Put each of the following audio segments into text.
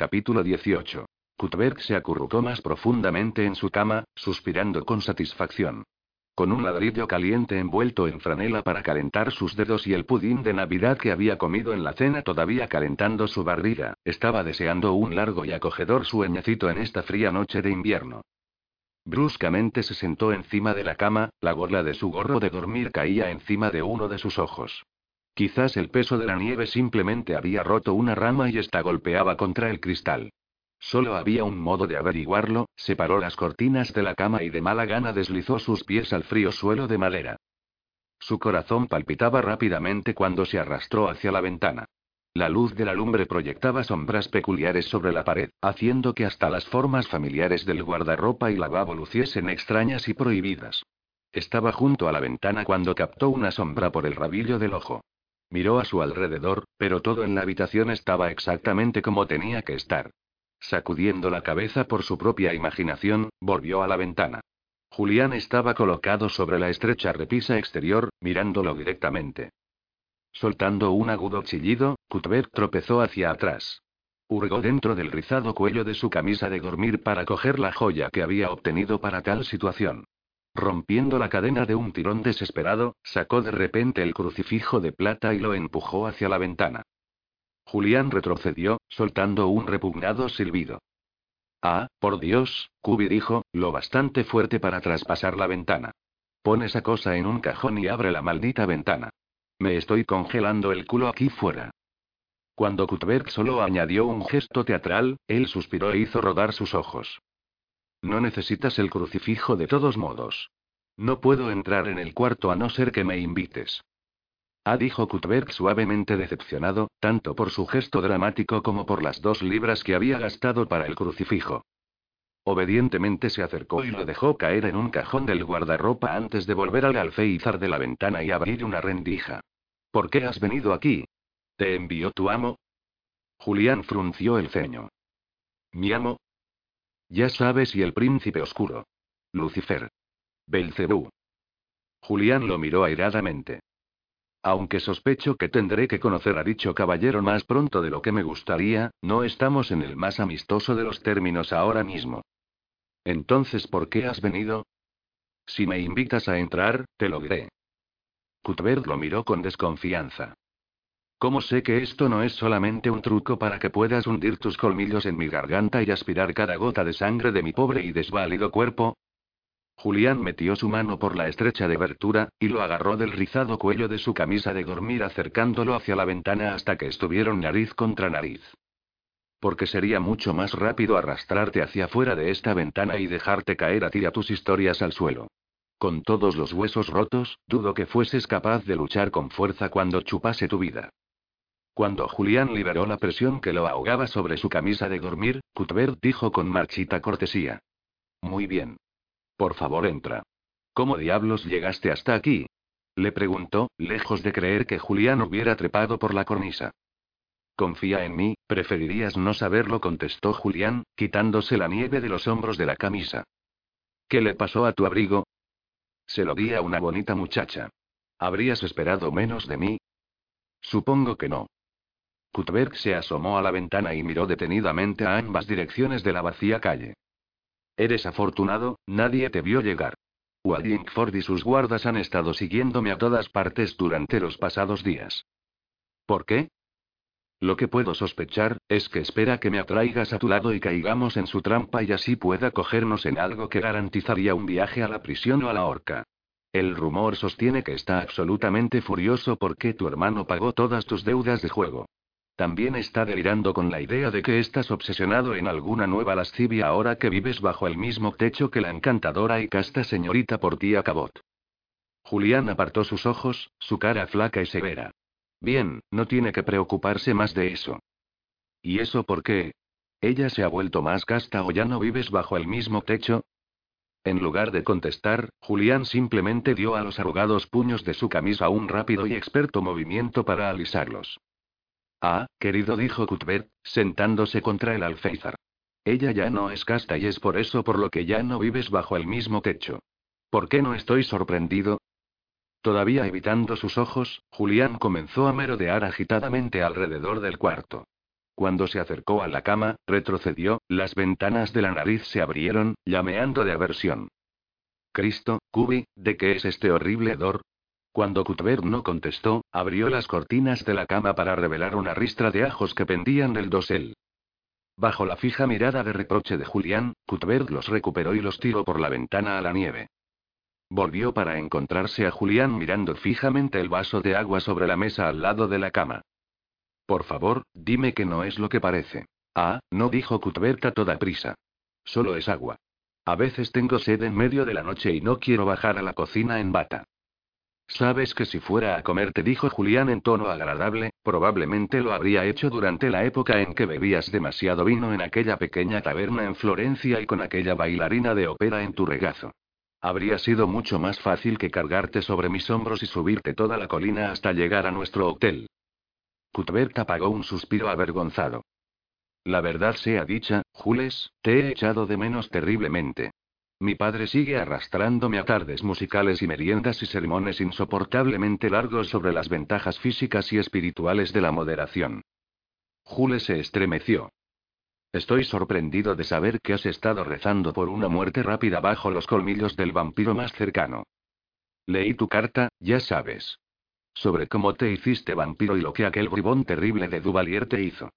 Capítulo 18. Cuthbert se acurrucó más profundamente en su cama, suspirando con satisfacción. Con un ladrillo caliente envuelto en franela para calentar sus dedos y el pudín de Navidad que había comido en la cena todavía calentando su barriga, estaba deseando un largo y acogedor sueñecito en esta fría noche de invierno. Bruscamente se sentó encima de la cama, la gorla de su gorro de dormir caía encima de uno de sus ojos. Quizás el peso de la nieve simplemente había roto una rama y esta golpeaba contra el cristal. Solo había un modo de averiguarlo, separó las cortinas de la cama y de mala gana deslizó sus pies al frío suelo de madera. Su corazón palpitaba rápidamente cuando se arrastró hacia la ventana. La luz de la lumbre proyectaba sombras peculiares sobre la pared, haciendo que hasta las formas familiares del guardarropa y lavabo luciesen extrañas y prohibidas. Estaba junto a la ventana cuando captó una sombra por el rabillo del ojo. Miró a su alrededor, pero todo en la habitación estaba exactamente como tenía que estar. Sacudiendo la cabeza por su propia imaginación, volvió a la ventana. Julián estaba colocado sobre la estrecha repisa exterior, mirándolo directamente. Soltando un agudo chillido, Cuthbert tropezó hacia atrás. Hurgó dentro del rizado cuello de su camisa de dormir para coger la joya que había obtenido para tal situación. Rompiendo la cadena de un tirón desesperado, sacó de repente el crucifijo de plata y lo empujó hacia la ventana. Julián retrocedió, soltando un repugnado silbido. Ah, por Dios, Kubi dijo, lo bastante fuerte para traspasar la ventana. Pon esa cosa en un cajón y abre la maldita ventana. Me estoy congelando el culo aquí fuera. Cuando Cuthbert solo añadió un gesto teatral, él suspiró e hizo rodar sus ojos. No necesitas el crucifijo de todos modos. No puedo entrar en el cuarto a no ser que me invites. Ah, dijo Cuthbert suavemente decepcionado, tanto por su gesto dramático como por las dos libras que había gastado para el crucifijo. Obedientemente se acercó y lo dejó caer en un cajón del guardarropa antes de volver al alféizar de la ventana y abrir una rendija. ¿Por qué has venido aquí? ¿Te envió tu amo? Julián frunció el ceño. ¿Mi amo? Ya sabes, y el príncipe oscuro. Lucifer. Belcebú. Julián lo miró airadamente. Aunque sospecho que tendré que conocer a dicho caballero más pronto de lo que me gustaría, no estamos en el más amistoso de los términos ahora mismo. Entonces, ¿por qué has venido? Si me invitas a entrar, te lo diré. Cuthbert lo miró con desconfianza. ¿Cómo sé que esto no es solamente un truco para que puedas hundir tus colmillos en mi garganta y aspirar cada gota de sangre de mi pobre y desválido cuerpo? Julián metió su mano por la estrecha de abertura, y lo agarró del rizado cuello de su camisa de dormir acercándolo hacia la ventana hasta que estuvieron nariz contra nariz. Porque sería mucho más rápido arrastrarte hacia afuera de esta ventana y dejarte caer a ti a tus historias al suelo. Con todos los huesos rotos, dudo que fueses capaz de luchar con fuerza cuando chupase tu vida. Cuando Julián liberó la presión que lo ahogaba sobre su camisa de dormir, Cuthbert dijo con marchita cortesía. Muy bien. Por favor, entra. ¿Cómo diablos llegaste hasta aquí? Le preguntó, lejos de creer que Julián hubiera trepado por la cornisa. Confía en mí, preferirías no saberlo, contestó Julián, quitándose la nieve de los hombros de la camisa. ¿Qué le pasó a tu abrigo? Se lo di a una bonita muchacha. ¿Habrías esperado menos de mí? Supongo que no. Cuthbert se asomó a la ventana y miró detenidamente a ambas direcciones de la vacía calle. Eres afortunado, nadie te vio llegar. Wallingford y sus guardas han estado siguiéndome a todas partes durante los pasados días. ¿Por qué? Lo que puedo sospechar, es que espera que me atraigas a tu lado y caigamos en su trampa y así pueda cogernos en algo que garantizaría un viaje a la prisión o a la horca. El rumor sostiene que está absolutamente furioso porque tu hermano pagó todas tus deudas de juego. También está delirando con la idea de que estás obsesionado en alguna nueva lascivia ahora que vives bajo el mismo techo que la encantadora y casta señorita Portia Cabot. Julián apartó sus ojos, su cara flaca y severa. Bien, no tiene que preocuparse más de eso. ¿Y eso por qué? ¿Ella se ha vuelto más casta o ya no vives bajo el mismo techo? En lugar de contestar, Julián simplemente dio a los arrugados puños de su camisa un rápido y experto movimiento para alisarlos. Ah, querido, dijo Cuthbert, sentándose contra el alféizar. Ella ya no es casta y es por eso por lo que ya no vives bajo el mismo techo. ¿Por qué no estoy sorprendido? Todavía evitando sus ojos, Julián comenzó a merodear agitadamente alrededor del cuarto. Cuando se acercó a la cama, retrocedió, las ventanas de la nariz se abrieron, llameando de aversión. Cristo, Cubi, ¿de qué es este horrible hedor? Cuando Cuthbert no contestó, abrió las cortinas de la cama para revelar una ristra de ajos que pendían del dosel. Bajo la fija mirada de reproche de Julián, Cuthbert los recuperó y los tiró por la ventana a la nieve. Volvió para encontrarse a Julián mirando fijamente el vaso de agua sobre la mesa al lado de la cama. Por favor, dime que no es lo que parece. Ah, no dijo Cuthbert a toda prisa. Solo es agua. A veces tengo sed en medio de la noche y no quiero bajar a la cocina en bata. Sabes que si fuera a comer, te dijo Julián en tono agradable, probablemente lo habría hecho durante la época en que bebías demasiado vino en aquella pequeña taberna en Florencia y con aquella bailarina de ópera en tu regazo. Habría sido mucho más fácil que cargarte sobre mis hombros y subirte toda la colina hasta llegar a nuestro hotel. Cuthbert apagó un suspiro avergonzado. La verdad sea dicha, Jules, te he echado de menos terriblemente. Mi padre sigue arrastrándome a tardes musicales y meriendas y sermones insoportablemente largos sobre las ventajas físicas y espirituales de la moderación. Jules se estremeció. Estoy sorprendido de saber que has estado rezando por una muerte rápida bajo los colmillos del vampiro más cercano. Leí tu carta, ya sabes. Sobre cómo te hiciste vampiro y lo que aquel bribón terrible de Duvalier te hizo.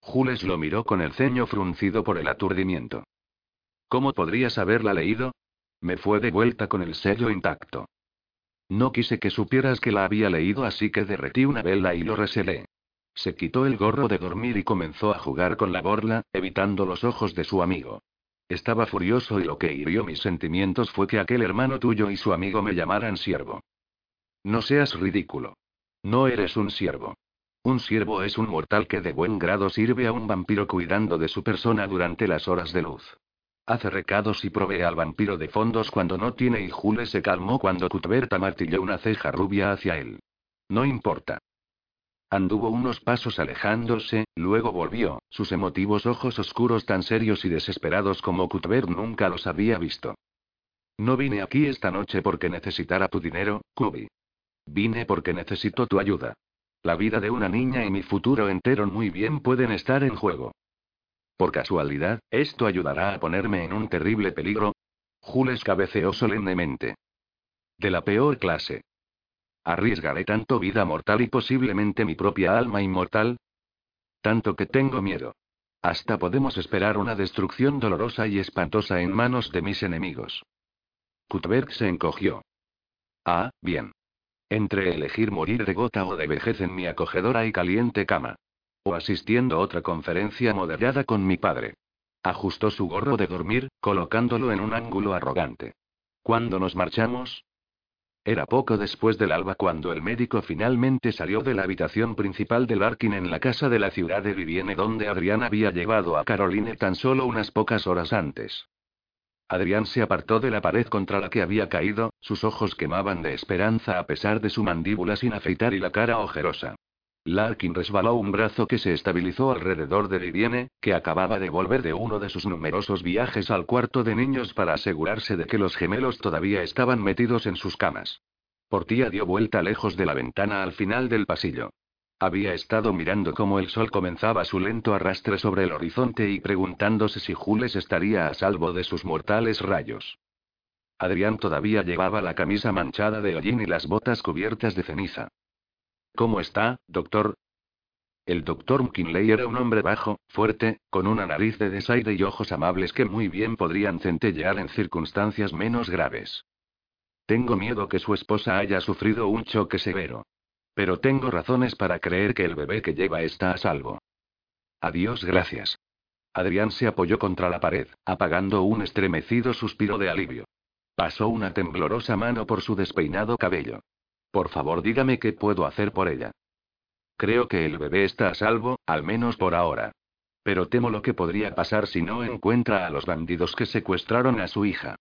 Jules lo miró con el ceño fruncido por el aturdimiento. ¿Cómo podrías haberla leído? Me fue de vuelta con el sello intacto. No quise que supieras que la había leído, así que derretí una vela y lo reselé. Se quitó el gorro de dormir y comenzó a jugar con la borla, evitando los ojos de su amigo. Estaba furioso y lo que hirió mis sentimientos fue que aquel hermano tuyo y su amigo me llamaran siervo. No seas ridículo. No eres un siervo. Un siervo es un mortal que de buen grado sirve a un vampiro cuidando de su persona durante las horas de luz. Hace recados y provee al vampiro de fondos cuando no tiene y Jules se calmó cuando Cuthbert martilló una ceja rubia hacia él. No importa. Anduvo unos pasos alejándose, luego volvió, sus emotivos ojos oscuros tan serios y desesperados como Cuthbert nunca los había visto. No vine aquí esta noche porque necesitara tu dinero, Cuby. Vine porque necesito tu ayuda. La vida de una niña y mi futuro entero muy bien pueden estar en juego. Por casualidad, ¿esto ayudará a ponerme en un terrible peligro? Jules cabeceó solemnemente. De la peor clase. ¿Arriesgaré tanto vida mortal y posiblemente mi propia alma inmortal? Tanto que tengo miedo. Hasta podemos esperar una destrucción dolorosa y espantosa en manos de mis enemigos. Cuthbert se encogió. Ah, bien. Entre elegir morir de gota o de vejez en mi acogedora y caliente cama asistiendo a otra conferencia moderada con mi padre. Ajustó su gorro de dormir, colocándolo en un ángulo arrogante. ¿Cuándo nos marchamos? Era poco después del alba cuando el médico finalmente salió de la habitación principal del Larkin en la casa de la ciudad de Vivienne donde Adrián había llevado a Caroline tan solo unas pocas horas antes. Adrián se apartó de la pared contra la que había caído, sus ojos quemaban de esperanza a pesar de su mandíbula sin afeitar y la cara ojerosa. Larkin resbaló un brazo que se estabilizó alrededor de Vivienne, que acababa de volver de uno de sus numerosos viajes al cuarto de niños para asegurarse de que los gemelos todavía estaban metidos en sus camas. Portía dio vuelta lejos de la ventana al final del pasillo. Había estado mirando cómo el sol comenzaba su lento arrastre sobre el horizonte y preguntándose si Jules estaría a salvo de sus mortales rayos. Adrián todavía llevaba la camisa manchada de hollín y las botas cubiertas de ceniza. ¿Cómo está, doctor? El doctor McKinley era un hombre bajo, fuerte, con una nariz de desaire y ojos amables que muy bien podrían centellear en circunstancias menos graves. Tengo miedo que su esposa haya sufrido un choque severo. Pero tengo razones para creer que el bebé que lleva está a salvo. Adiós, gracias. Adrián se apoyó contra la pared, apagando un estremecido suspiro de alivio. Pasó una temblorosa mano por su despeinado cabello. Por favor, dígame qué puedo hacer por ella. Creo que el bebé está a salvo, al menos por ahora. Pero temo lo que podría pasar si no encuentra a los bandidos que secuestraron a su hija.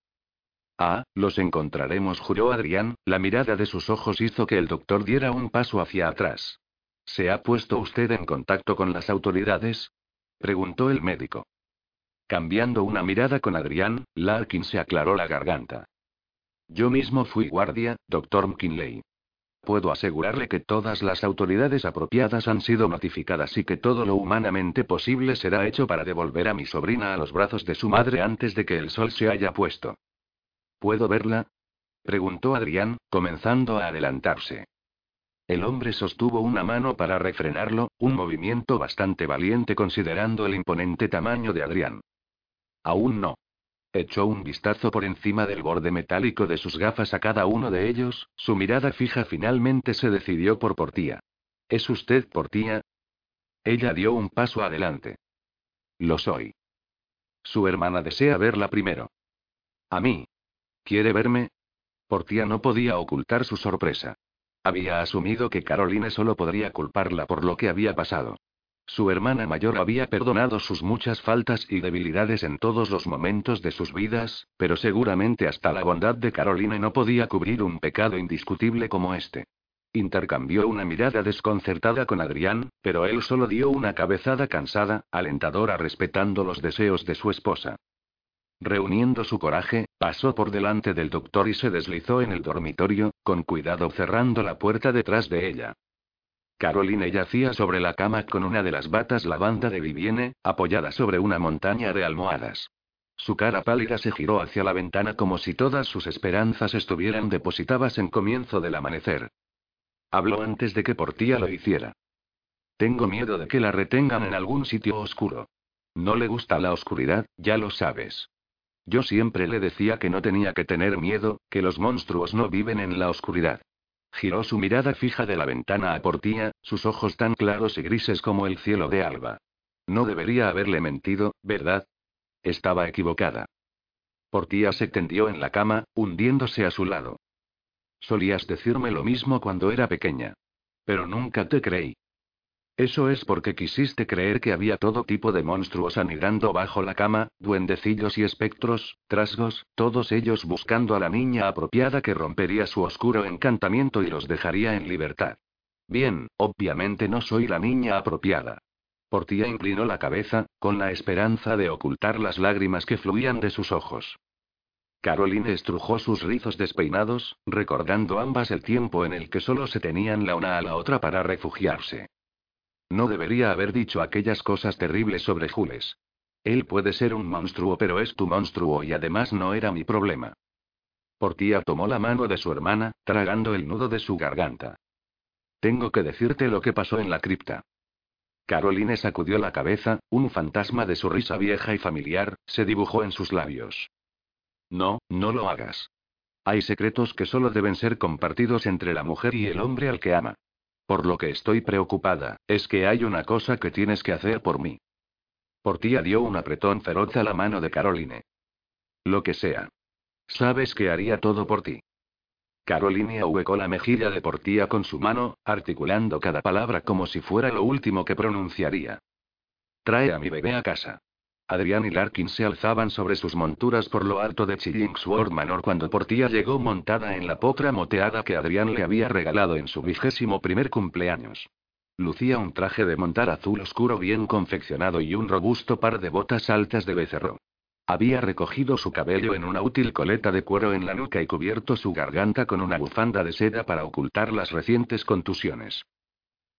Ah, los encontraremos, juró Adrián, la mirada de sus ojos hizo que el doctor diera un paso hacia atrás. ¿Se ha puesto usted en contacto con las autoridades? preguntó el médico. Cambiando una mirada con Adrián, Larkin se aclaró la garganta. Yo mismo fui guardia, doctor McKinley. Puedo asegurarle que todas las autoridades apropiadas han sido notificadas y que todo lo humanamente posible será hecho para devolver a mi sobrina a los brazos de su madre antes de que el sol se haya puesto. ¿Puedo verla? preguntó Adrián, comenzando a adelantarse. El hombre sostuvo una mano para refrenarlo, un movimiento bastante valiente considerando el imponente tamaño de Adrián. Aún no. Echó un vistazo por encima del borde metálico de sus gafas a cada uno de ellos, su mirada fija finalmente se decidió por Portía. ¿Es usted Portía? Ella dio un paso adelante. Lo soy. Su hermana desea verla primero. A mí. ¿Quiere verme? Portía no podía ocultar su sorpresa. Había asumido que Caroline solo podría culparla por lo que había pasado. Su hermana mayor había perdonado sus muchas faltas y debilidades en todos los momentos de sus vidas, pero seguramente hasta la bondad de Caroline no podía cubrir un pecado indiscutible como este. Intercambió una mirada desconcertada con Adrián, pero él solo dio una cabezada cansada, alentadora respetando los deseos de su esposa. Reuniendo su coraje, pasó por delante del doctor y se deslizó en el dormitorio, con cuidado cerrando la puerta detrás de ella. Caroline yacía sobre la cama con una de las batas lavanda de Vivienne, apoyada sobre una montaña de almohadas. Su cara pálida se giró hacia la ventana como si todas sus esperanzas estuvieran depositadas en comienzo del amanecer. Habló antes de que Portía lo hiciera. Tengo miedo de que la retengan en algún sitio oscuro. No le gusta la oscuridad, ya lo sabes. Yo siempre le decía que no tenía que tener miedo, que los monstruos no viven en la oscuridad. Giró su mirada fija de la ventana a Portía, sus ojos tan claros y grises como el cielo de alba. No debería haberle mentido, ¿verdad? Estaba equivocada. Portía se tendió en la cama, hundiéndose a su lado. Solías decirme lo mismo cuando era pequeña. Pero nunca te creí. Eso es porque quisiste creer que había todo tipo de monstruos anidando bajo la cama, duendecillos y espectros, trasgos, todos ellos buscando a la niña apropiada que rompería su oscuro encantamiento y los dejaría en libertad. Bien, obviamente no soy la niña apropiada. Portía inclinó la cabeza, con la esperanza de ocultar las lágrimas que fluían de sus ojos. Caroline estrujó sus rizos despeinados, recordando ambas el tiempo en el que solo se tenían la una a la otra para refugiarse. No debería haber dicho aquellas cosas terribles sobre Jules. Él puede ser un monstruo, pero es tu monstruo y además no era mi problema. Portía tomó la mano de su hermana, tragando el nudo de su garganta. Tengo que decirte lo que pasó en la cripta. Caroline sacudió la cabeza, un fantasma de su risa vieja y familiar, se dibujó en sus labios. No, no lo hagas. Hay secretos que solo deben ser compartidos entre la mujer y el hombre al que ama. Por lo que estoy preocupada, es que hay una cosa que tienes que hacer por mí. Portía dio un apretón feroz a la mano de Caroline. Lo que sea. Sabes que haría todo por ti. Caroline ahuecó la mejilla de Portía con su mano, articulando cada palabra como si fuera lo último que pronunciaría. Trae a mi bebé a casa. Adrián y Larkin se alzaban sobre sus monturas por lo alto de Chillingsworth Manor cuando Portía llegó montada en la potra moteada que Adrián le había regalado en su vigésimo primer cumpleaños. Lucía un traje de montar azul oscuro bien confeccionado y un robusto par de botas altas de becerro. Había recogido su cabello en una útil coleta de cuero en la nuca y cubierto su garganta con una bufanda de seda para ocultar las recientes contusiones.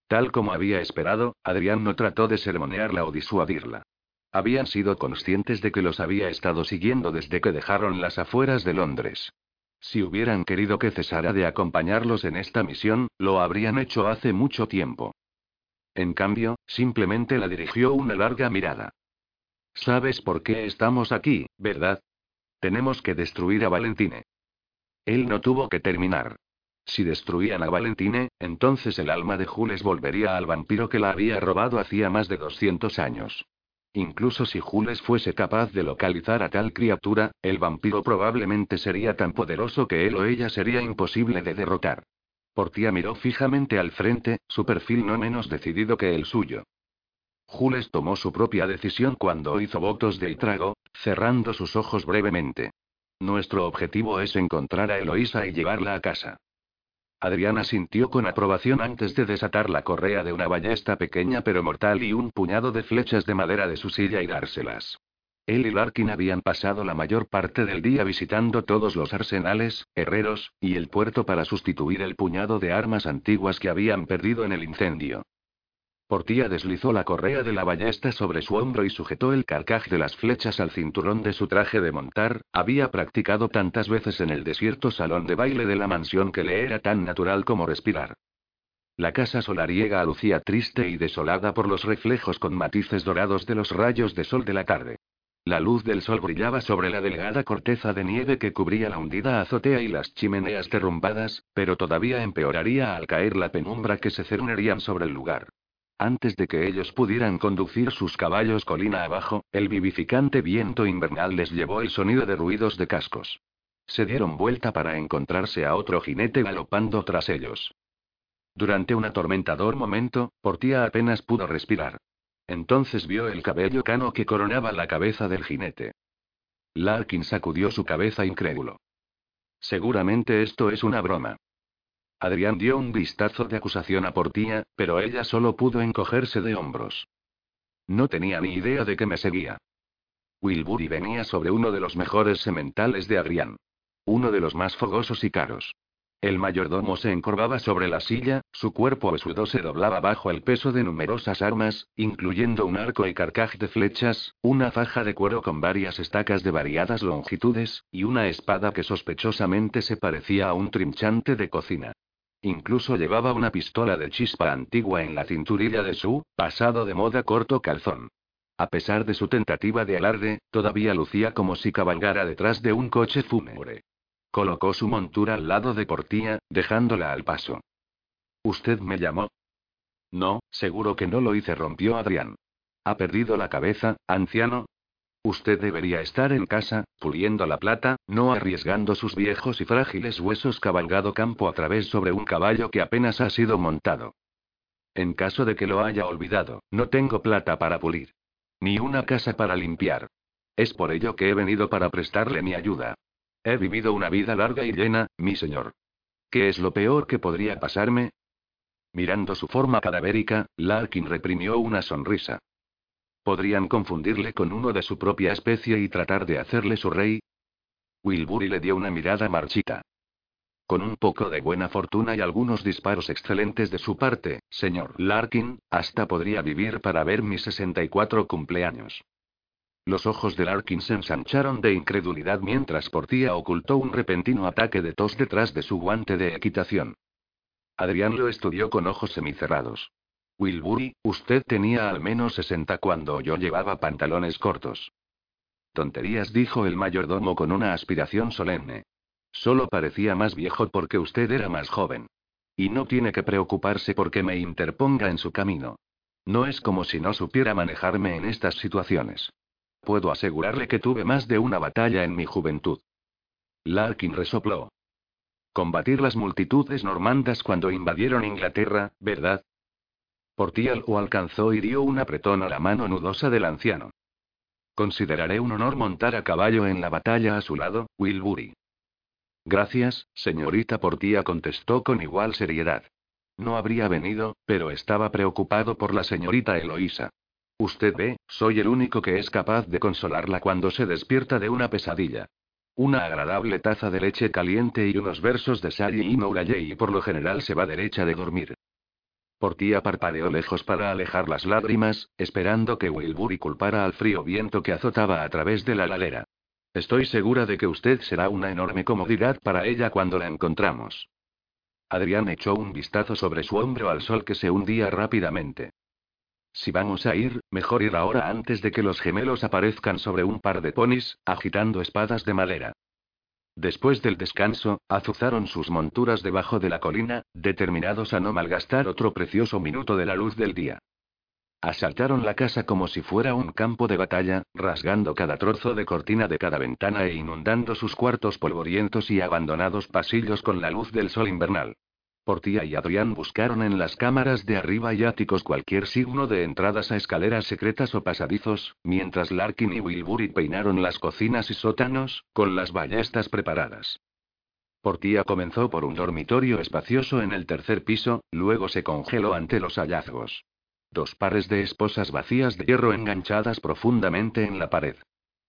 Tal como había esperado, Adrián no trató de sermonearla o disuadirla. Habían sido conscientes de que los había estado siguiendo desde que dejaron las afueras de Londres. Si hubieran querido que cesara de acompañarlos en esta misión, lo habrían hecho hace mucho tiempo. En cambio, simplemente la dirigió una larga mirada. Sabes por qué estamos aquí, ¿verdad? Tenemos que destruir a Valentine. Él no tuvo que terminar. Si destruían a Valentine, entonces el alma de Jules volvería al vampiro que la había robado hacía más de 200 años. Incluso si Jules fuese capaz de localizar a tal criatura, el vampiro probablemente sería tan poderoso que él o ella sería imposible de derrotar. Portia miró fijamente al frente, su perfil no menos decidido que el suyo. Jules tomó su propia decisión cuando hizo votos de trago, cerrando sus ojos brevemente. Nuestro objetivo es encontrar a Eloísa y llevarla a casa. Adriana sintió con aprobación antes de desatar la correa de una ballesta pequeña pero mortal y un puñado de flechas de madera de su silla y dárselas. Él y Larkin habían pasado la mayor parte del día visitando todos los arsenales, herreros, y el puerto para sustituir el puñado de armas antiguas que habían perdido en el incendio. Portía deslizó la correa de la ballesta sobre su hombro y sujetó el carcaj de las flechas al cinturón de su traje de montar, había practicado tantas veces en el desierto salón de baile de la mansión que le era tan natural como respirar. La casa solariega lucía triste y desolada por los reflejos con matices dorados de los rayos de sol de la tarde. La luz del sol brillaba sobre la delgada corteza de nieve que cubría la hundida azotea y las chimeneas derrumbadas, pero todavía empeoraría al caer la penumbra que se cernerían sobre el lugar. Antes de que ellos pudieran conducir sus caballos colina abajo, el vivificante viento invernal les llevó el sonido de ruidos de cascos. Se dieron vuelta para encontrarse a otro jinete galopando tras ellos. Durante un atormentador momento, Portía apenas pudo respirar. Entonces vio el cabello cano que coronaba la cabeza del jinete. Larkin sacudió su cabeza incrédulo. Seguramente esto es una broma. Adrián dio un vistazo de acusación a Portía, pero ella solo pudo encogerse de hombros. No tenía ni idea de que me seguía. Wilbury venía sobre uno de los mejores sementales de Adrián. Uno de los más fogosos y caros. El mayordomo se encorvaba sobre la silla, su cuerpo besudo se doblaba bajo el peso de numerosas armas, incluyendo un arco y carcaj de flechas, una faja de cuero con varias estacas de variadas longitudes, y una espada que sospechosamente se parecía a un trinchante de cocina. Incluso llevaba una pistola de chispa antigua en la cinturilla de su, pasado de moda corto calzón. A pesar de su tentativa de alarde, todavía lucía como si cabalgara detrás de un coche fúnebre. Colocó su montura al lado de Portía, dejándola al paso. ¿Usted me llamó? No, seguro que no lo hice, rompió Adrián. ¿Ha perdido la cabeza, anciano? Usted debería estar en casa, puliendo la plata, no arriesgando sus viejos y frágiles huesos cabalgado campo a través sobre un caballo que apenas ha sido montado. En caso de que lo haya olvidado, no tengo plata para pulir. Ni una casa para limpiar. Es por ello que he venido para prestarle mi ayuda. He vivido una vida larga y llena, mi señor. ¿Qué es lo peor que podría pasarme? Mirando su forma cadavérica, Larkin reprimió una sonrisa. ¿Podrían confundirle con uno de su propia especie y tratar de hacerle su rey? Wilbury le dio una mirada marchita. Con un poco de buena fortuna y algunos disparos excelentes de su parte, señor Larkin, hasta podría vivir para ver mis 64 cumpleaños. Los ojos de Larkin se ensancharon de incredulidad mientras Portía ocultó un repentino ataque de tos detrás de su guante de equitación. Adrián lo estudió con ojos semicerrados. Wilbury, usted tenía al menos 60 cuando yo llevaba pantalones cortos. Tonterías, dijo el mayordomo con una aspiración solemne. Solo parecía más viejo porque usted era más joven. Y no tiene que preocuparse porque me interponga en su camino. No es como si no supiera manejarme en estas situaciones. Puedo asegurarle que tuve más de una batalla en mi juventud. Larkin resopló. Combatir las multitudes normandas cuando invadieron Inglaterra, ¿verdad? Portial lo alcanzó y dio un apretón a la mano nudosa del anciano. Consideraré un honor montar a caballo en la batalla a su lado, Wilbury. Gracias, señorita Portía contestó con igual seriedad. No habría venido, pero estaba preocupado por la señorita Eloísa. Usted ve, soy el único que es capaz de consolarla cuando se despierta de una pesadilla. Una agradable taza de leche caliente y unos versos de Sally y Mouraye y por lo general se va derecha de dormir. Portía parpadeó lejos para alejar las lágrimas, esperando que Wilbury culpara al frío viento que azotaba a través de la ladera. Estoy segura de que usted será una enorme comodidad para ella cuando la encontramos. Adrián echó un vistazo sobre su hombro al sol que se hundía rápidamente. Si vamos a ir, mejor ir ahora antes de que los gemelos aparezcan sobre un par de ponis, agitando espadas de madera. Después del descanso, azuzaron sus monturas debajo de la colina, determinados a no malgastar otro precioso minuto de la luz del día. Asaltaron la casa como si fuera un campo de batalla, rasgando cada trozo de cortina de cada ventana e inundando sus cuartos polvorientos y abandonados pasillos con la luz del sol invernal. Portía y Adrián buscaron en las cámaras de arriba y áticos cualquier signo de entradas a escaleras secretas o pasadizos, mientras Larkin y Wilbury peinaron las cocinas y sótanos, con las ballestas preparadas. Portía comenzó por un dormitorio espacioso en el tercer piso, luego se congeló ante los hallazgos. Dos pares de esposas vacías de hierro enganchadas profundamente en la pared.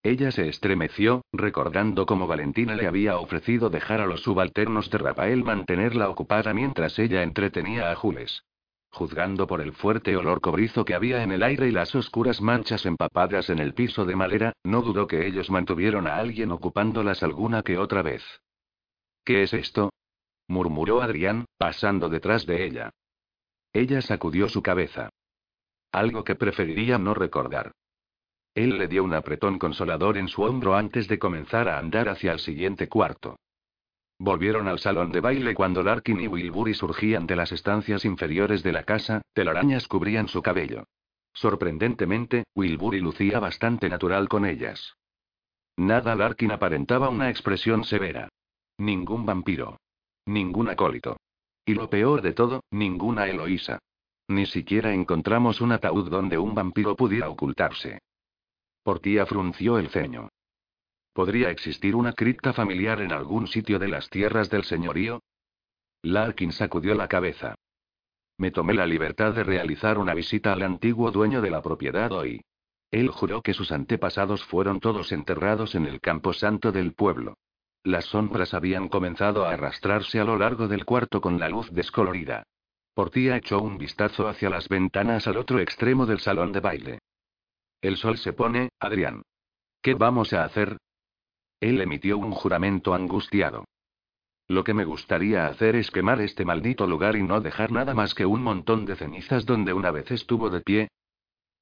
Ella se estremeció, recordando cómo Valentina le había ofrecido dejar a los subalternos de Rafael mantenerla ocupada mientras ella entretenía a Jules. Juzgando por el fuerte olor cobrizo que había en el aire y las oscuras manchas empapadas en el piso de madera, no dudó que ellos mantuvieron a alguien ocupándolas alguna que otra vez. ¿Qué es esto? murmuró Adrián, pasando detrás de ella. Ella sacudió su cabeza. Algo que preferiría no recordar. Él le dio un apretón consolador en su hombro antes de comenzar a andar hacia el siguiente cuarto. Volvieron al salón de baile cuando Larkin y Wilbury surgían de las estancias inferiores de la casa, telarañas cubrían su cabello. Sorprendentemente, Wilbury lucía bastante natural con ellas. Nada Larkin aparentaba una expresión severa. Ningún vampiro. Ningún acólito. Y lo peor de todo, ninguna Eloísa. Ni siquiera encontramos un ataúd donde un vampiro pudiera ocultarse. Portía frunció el ceño. ¿Podría existir una cripta familiar en algún sitio de las tierras del señorío? Larkin sacudió la cabeza. Me tomé la libertad de realizar una visita al antiguo dueño de la propiedad hoy. Él juró que sus antepasados fueron todos enterrados en el camposanto del pueblo. Las sombras habían comenzado a arrastrarse a lo largo del cuarto con la luz descolorida. Portía echó un vistazo hacia las ventanas al otro extremo del salón de baile. El sol se pone, Adrián. ¿Qué vamos a hacer? Él emitió un juramento angustiado. Lo que me gustaría hacer es quemar este maldito lugar y no dejar nada más que un montón de cenizas donde una vez estuvo de pie.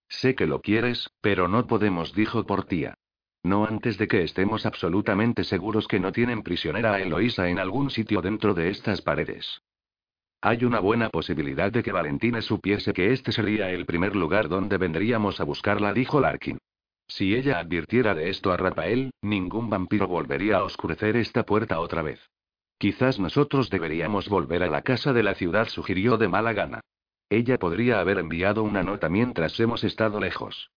Sé que lo quieres, pero no podemos, dijo Portía. No antes de que estemos absolutamente seguros que no tienen prisionera a Eloísa en algún sitio dentro de estas paredes. Hay una buena posibilidad de que Valentina supiese que este sería el primer lugar donde vendríamos a buscarla, dijo Larkin. Si ella advirtiera de esto a Rafael, ningún vampiro volvería a oscurecer esta puerta otra vez. Quizás nosotros deberíamos volver a la casa de la ciudad, sugirió de mala gana. Ella podría haber enviado una nota mientras hemos estado lejos.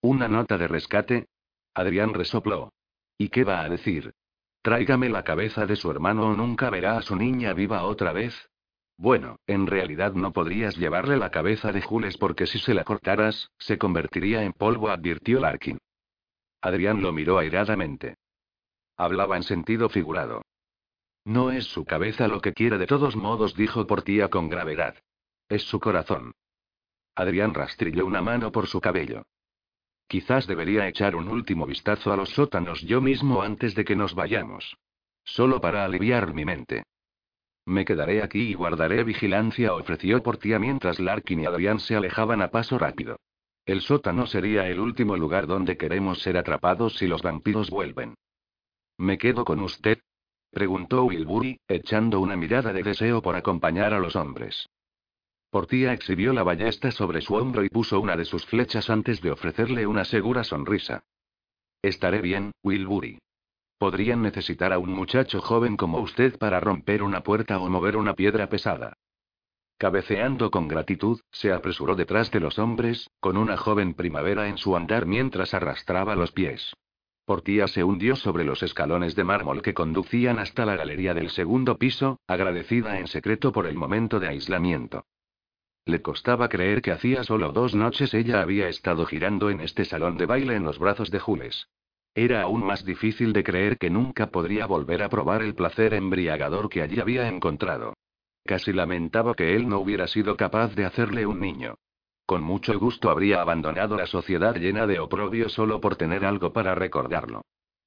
¿Una nota de rescate? Adrián resopló. ¿Y qué va a decir? Tráigame la cabeza de su hermano o nunca verá a su niña viva otra vez. Bueno, en realidad no podrías llevarle la cabeza de Jules porque si se la cortaras, se convertiría en polvo, advirtió Larkin. Adrián lo miró airadamente. Hablaba en sentido figurado. No es su cabeza lo que quiere de todos modos, dijo Portía con gravedad. Es su corazón. Adrián rastrilló una mano por su cabello. Quizás debería echar un último vistazo a los sótanos yo mismo antes de que nos vayamos. Solo para aliviar mi mente. Me quedaré aquí y guardaré vigilancia, ofreció Portia mientras Larkin y Adrián se alejaban a paso rápido. El sótano sería el último lugar donde queremos ser atrapados si los vampiros vuelven. ¿Me quedo con usted? preguntó Wilbury, echando una mirada de deseo por acompañar a los hombres. Portia exhibió la ballesta sobre su hombro y puso una de sus flechas antes de ofrecerle una segura sonrisa. Estaré bien, Wilbury. Podrían necesitar a un muchacho joven como usted para romper una puerta o mover una piedra pesada. Cabeceando con gratitud, se apresuró detrás de los hombres, con una joven primavera en su andar mientras arrastraba los pies. Portía se hundió sobre los escalones de mármol que conducían hasta la galería del segundo piso, agradecida en secreto por el momento de aislamiento. Le costaba creer que hacía solo dos noches ella había estado girando en este salón de baile en los brazos de Jules. Era aún más difícil de creer que nunca podría volver a probar el placer embriagador que allí había encontrado. Casi lamentaba que él no hubiera sido capaz de hacerle un niño. Con mucho gusto habría abandonado la sociedad llena de oprobio solo por tener algo para recordarlo.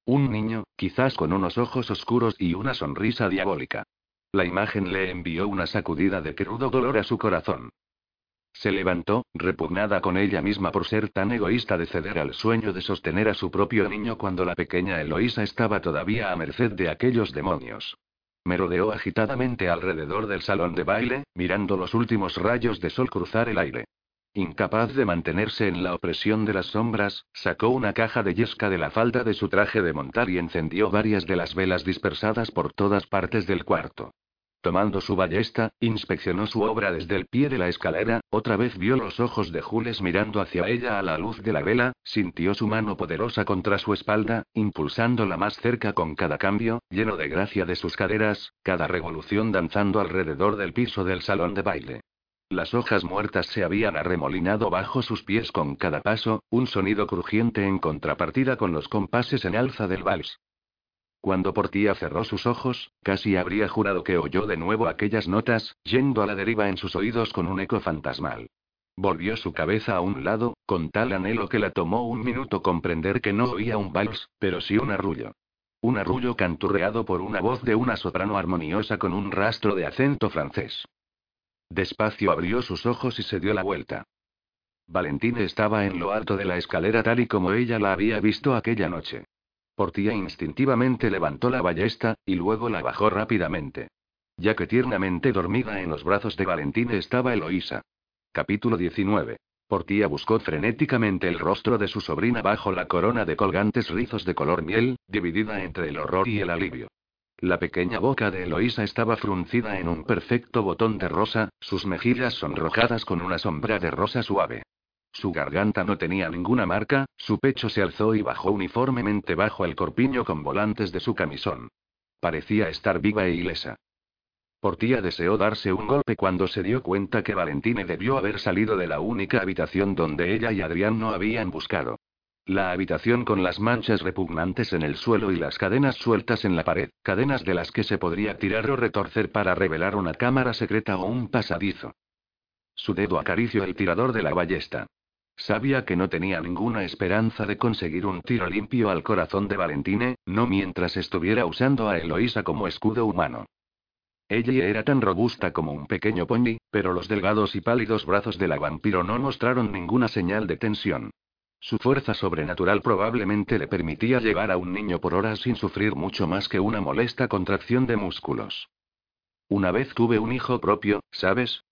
Un niño, quizás con unos ojos oscuros y una sonrisa diabólica. La imagen le envió una sacudida de crudo dolor a su corazón. Se levantó, repugnada con ella misma por ser tan egoísta de ceder al sueño de sostener a su propio niño cuando la pequeña Eloísa estaba todavía a merced de aquellos demonios. Me rodeó agitadamente alrededor del salón de baile, mirando los últimos rayos de sol cruzar el aire. Incapaz de mantenerse en la opresión de las sombras, sacó una caja de yesca de la falda de su traje de montar y encendió varias de las velas dispersadas por todas partes del cuarto. Tomando su ballesta, inspeccionó su obra desde el pie de la escalera, otra vez vio los ojos de Jules mirando hacia ella a la luz de la vela, sintió su mano poderosa contra su espalda, impulsándola más cerca con cada cambio, lleno de gracia de sus caderas, cada revolución danzando alrededor del piso del salón de baile. Las hojas muertas se habían arremolinado bajo sus pies con cada paso, un sonido crujiente en contrapartida con los compases en alza del vals. Cuando Portía cerró sus ojos, casi habría jurado que oyó de nuevo aquellas notas, yendo a la deriva en sus oídos con un eco fantasmal. Volvió su cabeza a un lado, con tal anhelo que la tomó un minuto comprender que no oía un vals, pero sí un arrullo. Un arrullo canturreado por una voz de una soprano armoniosa con un rastro de acento francés. Despacio abrió sus ojos y se dio la vuelta. Valentine estaba en lo alto de la escalera tal y como ella la había visto aquella noche. Portía instintivamente levantó la ballesta, y luego la bajó rápidamente. Ya que tiernamente dormida en los brazos de Valentine estaba Eloísa. Capítulo 19. Portía buscó frenéticamente el rostro de su sobrina bajo la corona de colgantes rizos de color miel, dividida entre el horror y el alivio. La pequeña boca de Eloísa estaba fruncida en un perfecto botón de rosa, sus mejillas sonrojadas con una sombra de rosa suave. Su garganta no tenía ninguna marca, su pecho se alzó y bajó uniformemente bajo el corpiño con volantes de su camisón. Parecía estar viva e ilesa. Portía deseó darse un golpe cuando se dio cuenta que Valentine debió haber salido de la única habitación donde ella y Adrián no habían buscado. La habitación con las manchas repugnantes en el suelo y las cadenas sueltas en la pared, cadenas de las que se podría tirar o retorcer para revelar una cámara secreta o un pasadizo. Su dedo acarició el tirador de la ballesta. Sabía que no tenía ninguna esperanza de conseguir un tiro limpio al corazón de Valentine, no mientras estuviera usando a Eloísa como escudo humano. Ella era tan robusta como un pequeño pony, pero los delgados y pálidos brazos de la vampiro no mostraron ninguna señal de tensión. Su fuerza sobrenatural probablemente le permitía llevar a un niño por horas sin sufrir mucho más que una molesta contracción de músculos. Una vez tuve un hijo propio, ¿sabes?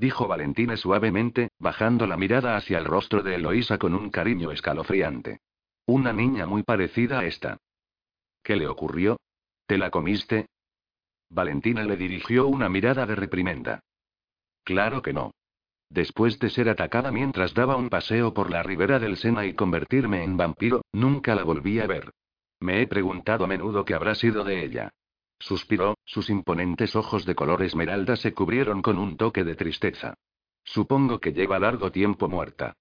Dijo Valentina suavemente, bajando la mirada hacia el rostro de Eloísa con un cariño escalofriante. Una niña muy parecida a esta. ¿Qué le ocurrió? ¿Te la comiste? Valentina le dirigió una mirada de reprimenda. Claro que no. Después de ser atacada mientras daba un paseo por la ribera del Sena y convertirme en vampiro, nunca la volví a ver. Me he preguntado a menudo qué habrá sido de ella. Suspiró, sus imponentes ojos de color esmeralda se cubrieron con un toque de tristeza. Supongo que lleva largo tiempo muerta.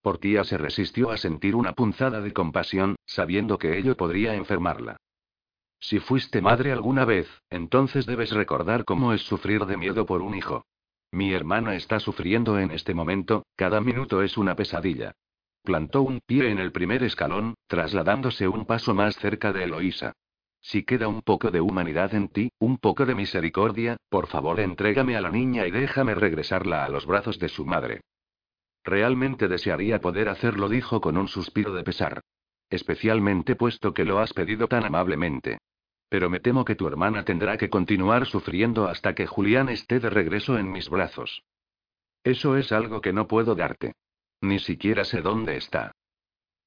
Portía se resistió a sentir una punzada de compasión, sabiendo que ello podría enfermarla. Si fuiste madre alguna vez, entonces debes recordar cómo es sufrir de miedo por un hijo. Mi hermana está sufriendo en este momento, cada minuto es una pesadilla. Plantó un pie en el primer escalón, trasladándose un paso más cerca de Eloísa. Si queda un poco de humanidad en ti, un poco de misericordia, por favor entrégame a la niña y déjame regresarla a los brazos de su madre. Realmente desearía poder hacerlo, dijo con un suspiro de pesar. Especialmente puesto que lo has pedido tan amablemente. Pero me temo que tu hermana tendrá que continuar sufriendo hasta que Julián esté de regreso en mis brazos. Eso es algo que no puedo darte. Ni siquiera sé dónde está.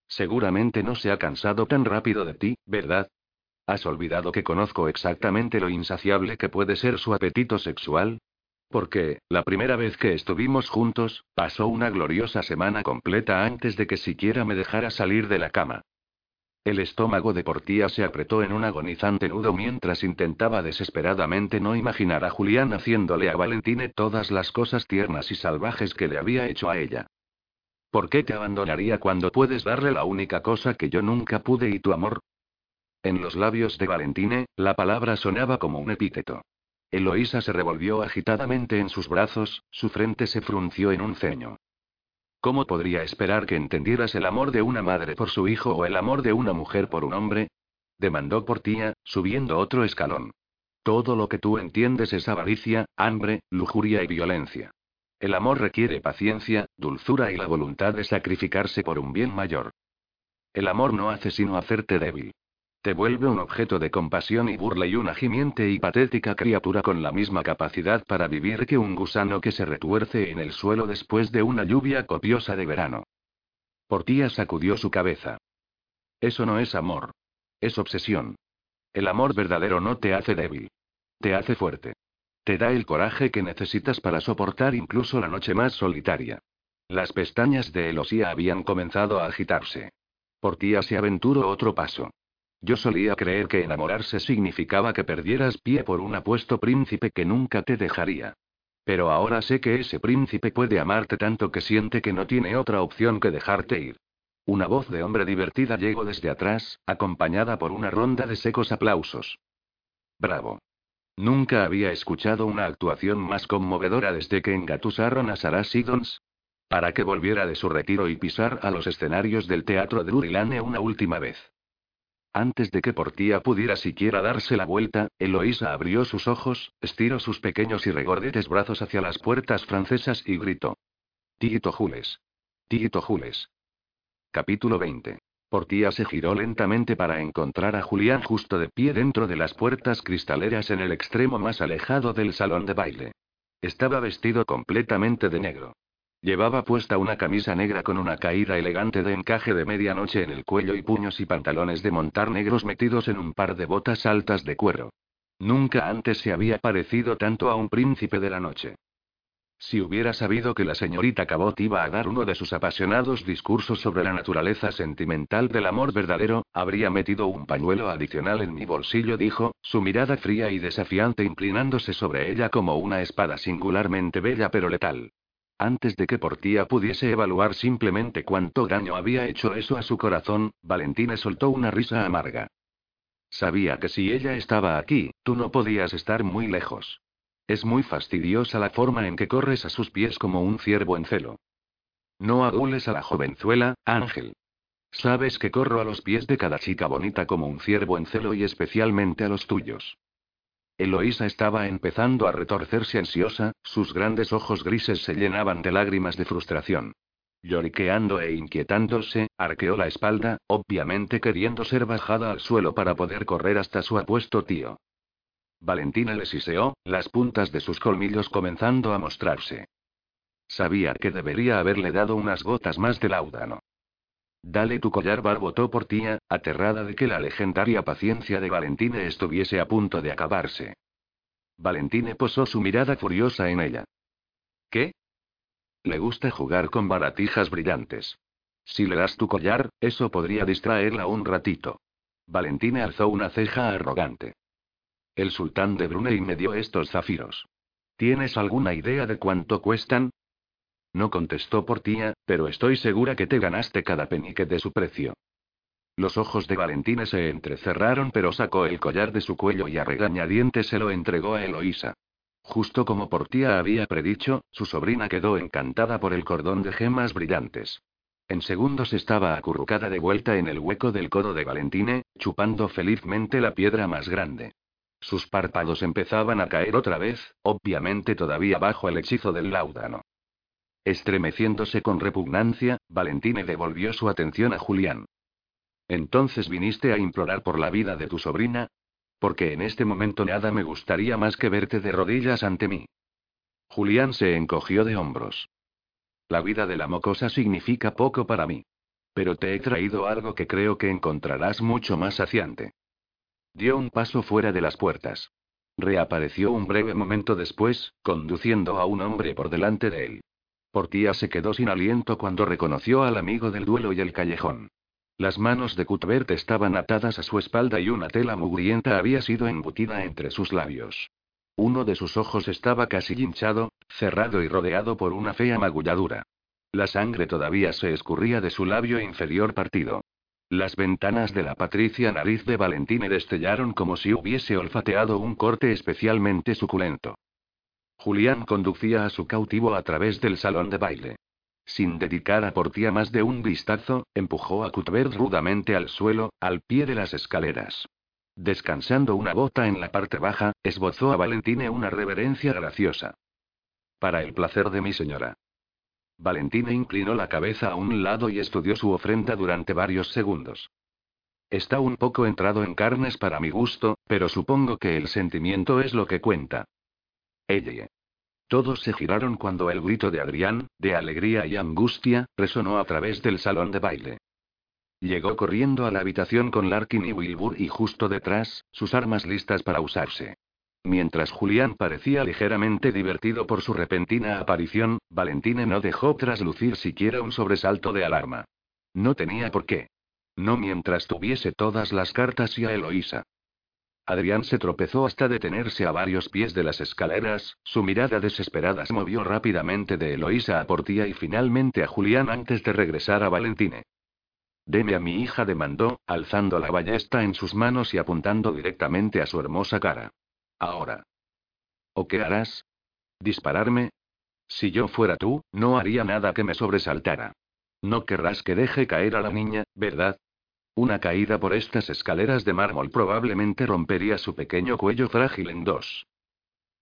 Seguramente no se ha cansado tan rápido de ti, ¿verdad? ¿Has olvidado que conozco exactamente lo insaciable que puede ser su apetito sexual? Porque, la primera vez que estuvimos juntos, pasó una gloriosa semana completa antes de que siquiera me dejara salir de la cama. El estómago de Portía se apretó en un agonizante nudo mientras intentaba desesperadamente no imaginar a Julián haciéndole a Valentine todas las cosas tiernas y salvajes que le había hecho a ella. ¿Por qué te abandonaría cuando puedes darle la única cosa que yo nunca pude y tu amor? En los labios de Valentine, la palabra sonaba como un epíteto. Eloísa se revolvió agitadamente en sus brazos, su frente se frunció en un ceño. ¿Cómo podría esperar que entendieras el amor de una madre por su hijo o el amor de una mujer por un hombre? demandó Portía, subiendo otro escalón. Todo lo que tú entiendes es avaricia, hambre, lujuria y violencia. El amor requiere paciencia, dulzura y la voluntad de sacrificarse por un bien mayor. El amor no hace sino hacerte débil. Te vuelve un objeto de compasión y burla y una gimiente y patética criatura con la misma capacidad para vivir que un gusano que se retuerce en el suelo después de una lluvia copiosa de verano. Portía sacudió su cabeza. Eso no es amor. Es obsesión. El amor verdadero no te hace débil. Te hace fuerte. Te da el coraje que necesitas para soportar incluso la noche más solitaria. Las pestañas de Elosía habían comenzado a agitarse. Portía se aventuró otro paso. Yo solía creer que enamorarse significaba que perdieras pie por un apuesto príncipe que nunca te dejaría. Pero ahora sé que ese príncipe puede amarte tanto que siente que no tiene otra opción que dejarte ir. Una voz de hombre divertida llegó desde atrás, acompañada por una ronda de secos aplausos. Bravo. Nunca había escuchado una actuación más conmovedora desde que engatusaron a Sarah Siddons. Para que volviera de su retiro y pisar a los escenarios del teatro Drury una última vez. Antes de que Portía pudiera siquiera darse la vuelta, Eloísa abrió sus ojos, estiró sus pequeños y regordetes brazos hacia las puertas francesas y gritó. Tito Jules. Tito Jules. Capítulo 20. Portía se giró lentamente para encontrar a Julián justo de pie dentro de las puertas cristaleras en el extremo más alejado del salón de baile. Estaba vestido completamente de negro. Llevaba puesta una camisa negra con una caída elegante de encaje de medianoche en el cuello y puños y pantalones de montar negros metidos en un par de botas altas de cuero. Nunca antes se había parecido tanto a un príncipe de la noche. Si hubiera sabido que la señorita Cabot iba a dar uno de sus apasionados discursos sobre la naturaleza sentimental del amor verdadero, habría metido un pañuelo adicional en mi bolsillo, dijo, su mirada fría y desafiante inclinándose sobre ella como una espada singularmente bella pero letal. Antes de que Portía pudiese evaluar simplemente cuánto daño había hecho eso a su corazón, Valentina soltó una risa amarga. Sabía que si ella estaba aquí, tú no podías estar muy lejos. Es muy fastidiosa la forma en que corres a sus pies como un ciervo en celo. No adules a la jovenzuela, Ángel. Sabes que corro a los pies de cada chica bonita como un ciervo en celo y especialmente a los tuyos. Eloísa estaba empezando a retorcerse ansiosa, sus grandes ojos grises se llenaban de lágrimas de frustración. Lloriqueando e inquietándose, arqueó la espalda, obviamente queriendo ser bajada al suelo para poder correr hasta su apuesto tío. Valentina le siseó, las puntas de sus colmillos comenzando a mostrarse. Sabía que debería haberle dado unas gotas más de láudano. Dale tu collar, barbotó por tía, aterrada de que la legendaria paciencia de Valentine estuviese a punto de acabarse. Valentine posó su mirada furiosa en ella. ¿Qué? Le gusta jugar con baratijas brillantes. Si le das tu collar, eso podría distraerla un ratito. Valentine alzó una ceja arrogante. El sultán de Brunei me dio estos zafiros. ¿Tienes alguna idea de cuánto cuestan? No contestó por tía, pero estoy segura que te ganaste cada penique de su precio. Los ojos de Valentina se entrecerraron, pero sacó el collar de su cuello y a regañadientes se lo entregó a Eloísa. Justo como Portía había predicho, su sobrina quedó encantada por el cordón de gemas brillantes. En segundos estaba acurrucada de vuelta en el hueco del codo de Valentine, chupando felizmente la piedra más grande. Sus párpados empezaban a caer otra vez, obviamente todavía bajo el hechizo del láudano. Estremeciéndose con repugnancia, Valentine devolvió su atención a Julián. Entonces viniste a implorar por la vida de tu sobrina. Porque en este momento nada me gustaría más que verte de rodillas ante mí. Julián se encogió de hombros. La vida de la mocosa significa poco para mí. Pero te he traído algo que creo que encontrarás mucho más saciante. Dio un paso fuera de las puertas. Reapareció un breve momento después, conduciendo a un hombre por delante de él. Portía se quedó sin aliento cuando reconoció al amigo del duelo y el callejón. Las manos de Cuthbert estaban atadas a su espalda y una tela mugrienta había sido embutida entre sus labios. Uno de sus ojos estaba casi hinchado, cerrado y rodeado por una fea magulladura. La sangre todavía se escurría de su labio inferior partido. Las ventanas de la patricia nariz de Valentine destellaron como si hubiese olfateado un corte especialmente suculento. Julián conducía a su cautivo a través del salón de baile. Sin dedicar a Portía más de un vistazo, empujó a Cuthbert rudamente al suelo, al pie de las escaleras. Descansando una bota en la parte baja, esbozó a Valentine una reverencia graciosa. Para el placer de mi señora. Valentine inclinó la cabeza a un lado y estudió su ofrenda durante varios segundos. Está un poco entrado en carnes para mi gusto, pero supongo que el sentimiento es lo que cuenta. Ella. Todos se giraron cuando el grito de Adrián, de alegría y angustia, resonó a través del salón de baile. Llegó corriendo a la habitación con Larkin y Wilbur y justo detrás, sus armas listas para usarse. Mientras Julián parecía ligeramente divertido por su repentina aparición, Valentine no dejó traslucir siquiera un sobresalto de alarma. No tenía por qué. No mientras tuviese todas las cartas y a Eloísa. Adrián se tropezó hasta detenerse a varios pies de las escaleras, su mirada desesperada se movió rápidamente de Eloísa a Portía y finalmente a Julián antes de regresar a Valentine. Deme a mi hija, demandó, alzando la ballesta en sus manos y apuntando directamente a su hermosa cara. Ahora. ¿O qué harás? ¿Dispararme? Si yo fuera tú, no haría nada que me sobresaltara. No querrás que deje caer a la niña, ¿verdad? Una caída por estas escaleras de mármol probablemente rompería su pequeño cuello frágil en dos.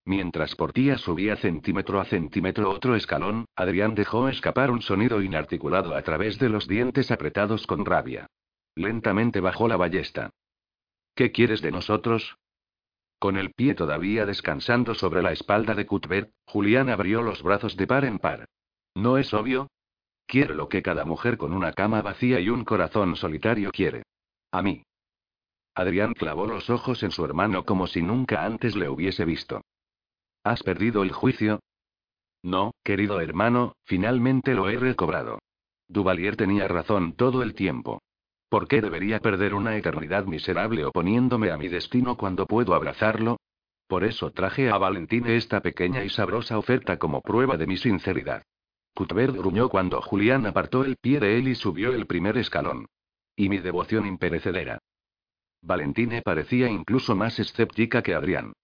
Mientras Portía subía centímetro a centímetro otro escalón, Adrián dejó escapar un sonido inarticulado a través de los dientes apretados con rabia. Lentamente bajó la ballesta. ¿Qué quieres de nosotros? Con el pie todavía descansando sobre la espalda de Cuthbert, Julián abrió los brazos de par en par. ¿No es obvio? Quiero lo que cada mujer con una cama vacía y un corazón solitario quiere. A mí. Adrián clavó los ojos en su hermano como si nunca antes le hubiese visto. ¿Has perdido el juicio? No, querido hermano, finalmente lo he recobrado. Duvalier tenía razón todo el tiempo. ¿Por qué debería perder una eternidad miserable oponiéndome a mi destino cuando puedo abrazarlo? Por eso traje a Valentine esta pequeña y sabrosa oferta como prueba de mi sinceridad. Cuthbert gruñó cuando Julián apartó el pie de él y subió el primer escalón. Y mi devoción imperecedera. Valentine parecía incluso más escéptica que Adrián.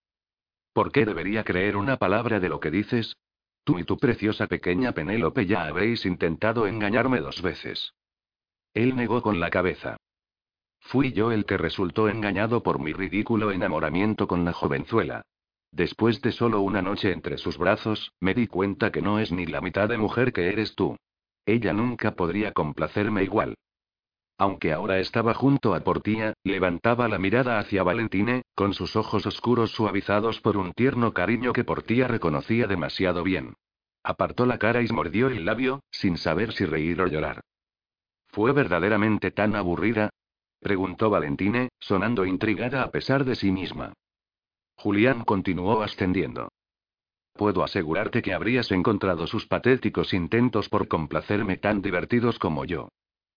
¿Por qué debería creer una palabra de lo que dices? Tú y tu preciosa pequeña Penélope ya habréis intentado engañarme dos veces. Él negó con la cabeza. Fui yo el que resultó engañado por mi ridículo enamoramiento con la jovenzuela. Después de solo una noche entre sus brazos, me di cuenta que no es ni la mitad de mujer que eres tú. Ella nunca podría complacerme igual. Aunque ahora estaba junto a Portía, levantaba la mirada hacia Valentine, con sus ojos oscuros suavizados por un tierno cariño que Portía reconocía demasiado bien. Apartó la cara y mordió el labio, sin saber si reír o llorar. ¿Fue verdaderamente tan aburrida? preguntó Valentine, sonando intrigada a pesar de sí misma. Julián continuó ascendiendo. Puedo asegurarte que habrías encontrado sus patéticos intentos por complacerme tan divertidos como yo.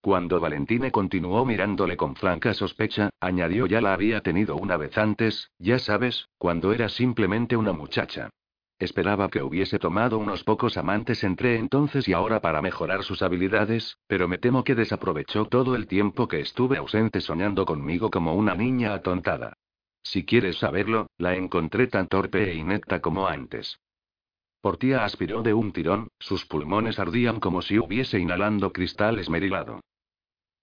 Cuando Valentine continuó mirándole con franca sospecha, añadió ya la había tenido una vez antes, ya sabes, cuando era simplemente una muchacha. Esperaba que hubiese tomado unos pocos amantes entre entonces y ahora para mejorar sus habilidades, pero me temo que desaprovechó todo el tiempo que estuve ausente soñando conmigo como una niña atontada. Si quieres saberlo, la encontré tan torpe e inepta como antes. Portía aspiró de un tirón, sus pulmones ardían como si hubiese inhalando cristal esmerilado.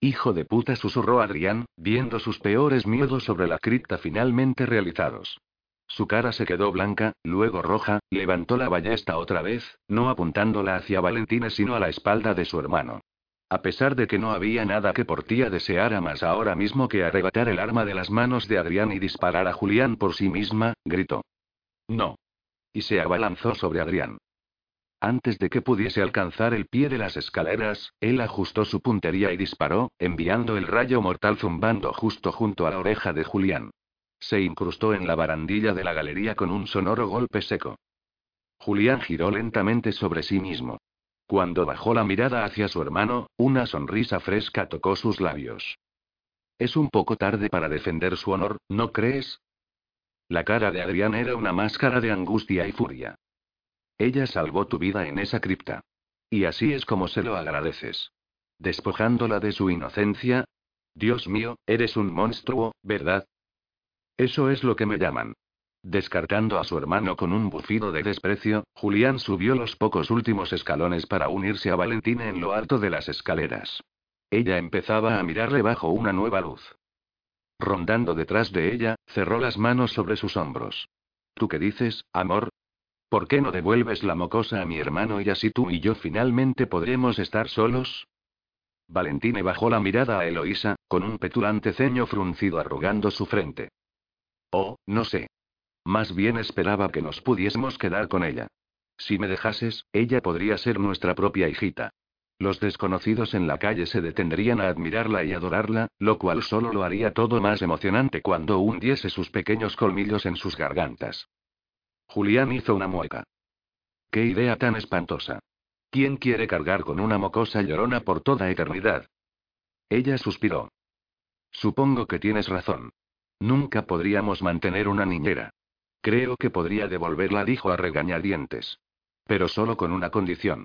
Hijo de puta, susurró Adrián, viendo sus peores miedos sobre la cripta finalmente realizados. Su cara se quedó blanca, luego roja, levantó la ballesta otra vez, no apuntándola hacia Valentina sino a la espalda de su hermano. A pesar de que no había nada que Portía deseara más ahora mismo que arrebatar el arma de las manos de Adrián y disparar a Julián por sí misma, gritó. No. Y se abalanzó sobre Adrián. Antes de que pudiese alcanzar el pie de las escaleras, él ajustó su puntería y disparó, enviando el rayo mortal zumbando justo junto a la oreja de Julián. Se incrustó en la barandilla de la galería con un sonoro golpe seco. Julián giró lentamente sobre sí mismo. Cuando bajó la mirada hacia su hermano, una sonrisa fresca tocó sus labios. Es un poco tarde para defender su honor, ¿no crees? La cara de Adrián era una máscara de angustia y furia. Ella salvó tu vida en esa cripta. Y así es como se lo agradeces. Despojándola de su inocencia. Dios mío, eres un monstruo, ¿verdad? Eso es lo que me llaman. Descartando a su hermano con un bufido de desprecio, Julián subió los pocos últimos escalones para unirse a Valentina en lo alto de las escaleras. Ella empezaba a mirarle bajo una nueva luz. Rondando detrás de ella, cerró las manos sobre sus hombros. ¿Tú qué dices, amor? ¿Por qué no devuelves la mocosa a mi hermano y así tú y yo finalmente podremos estar solos? Valentine bajó la mirada a Eloísa, con un petulante ceño fruncido arrugando su frente. Oh, no sé. Más bien esperaba que nos pudiésemos quedar con ella. Si me dejases, ella podría ser nuestra propia hijita. Los desconocidos en la calle se detendrían a admirarla y adorarla, lo cual solo lo haría todo más emocionante cuando hundiese sus pequeños colmillos en sus gargantas. Julián hizo una mueca. ¡Qué idea tan espantosa! ¿Quién quiere cargar con una mocosa llorona por toda eternidad? Ella suspiró. Supongo que tienes razón. Nunca podríamos mantener una niñera. Creo que podría devolverla, dijo a regañadientes. Pero solo con una condición.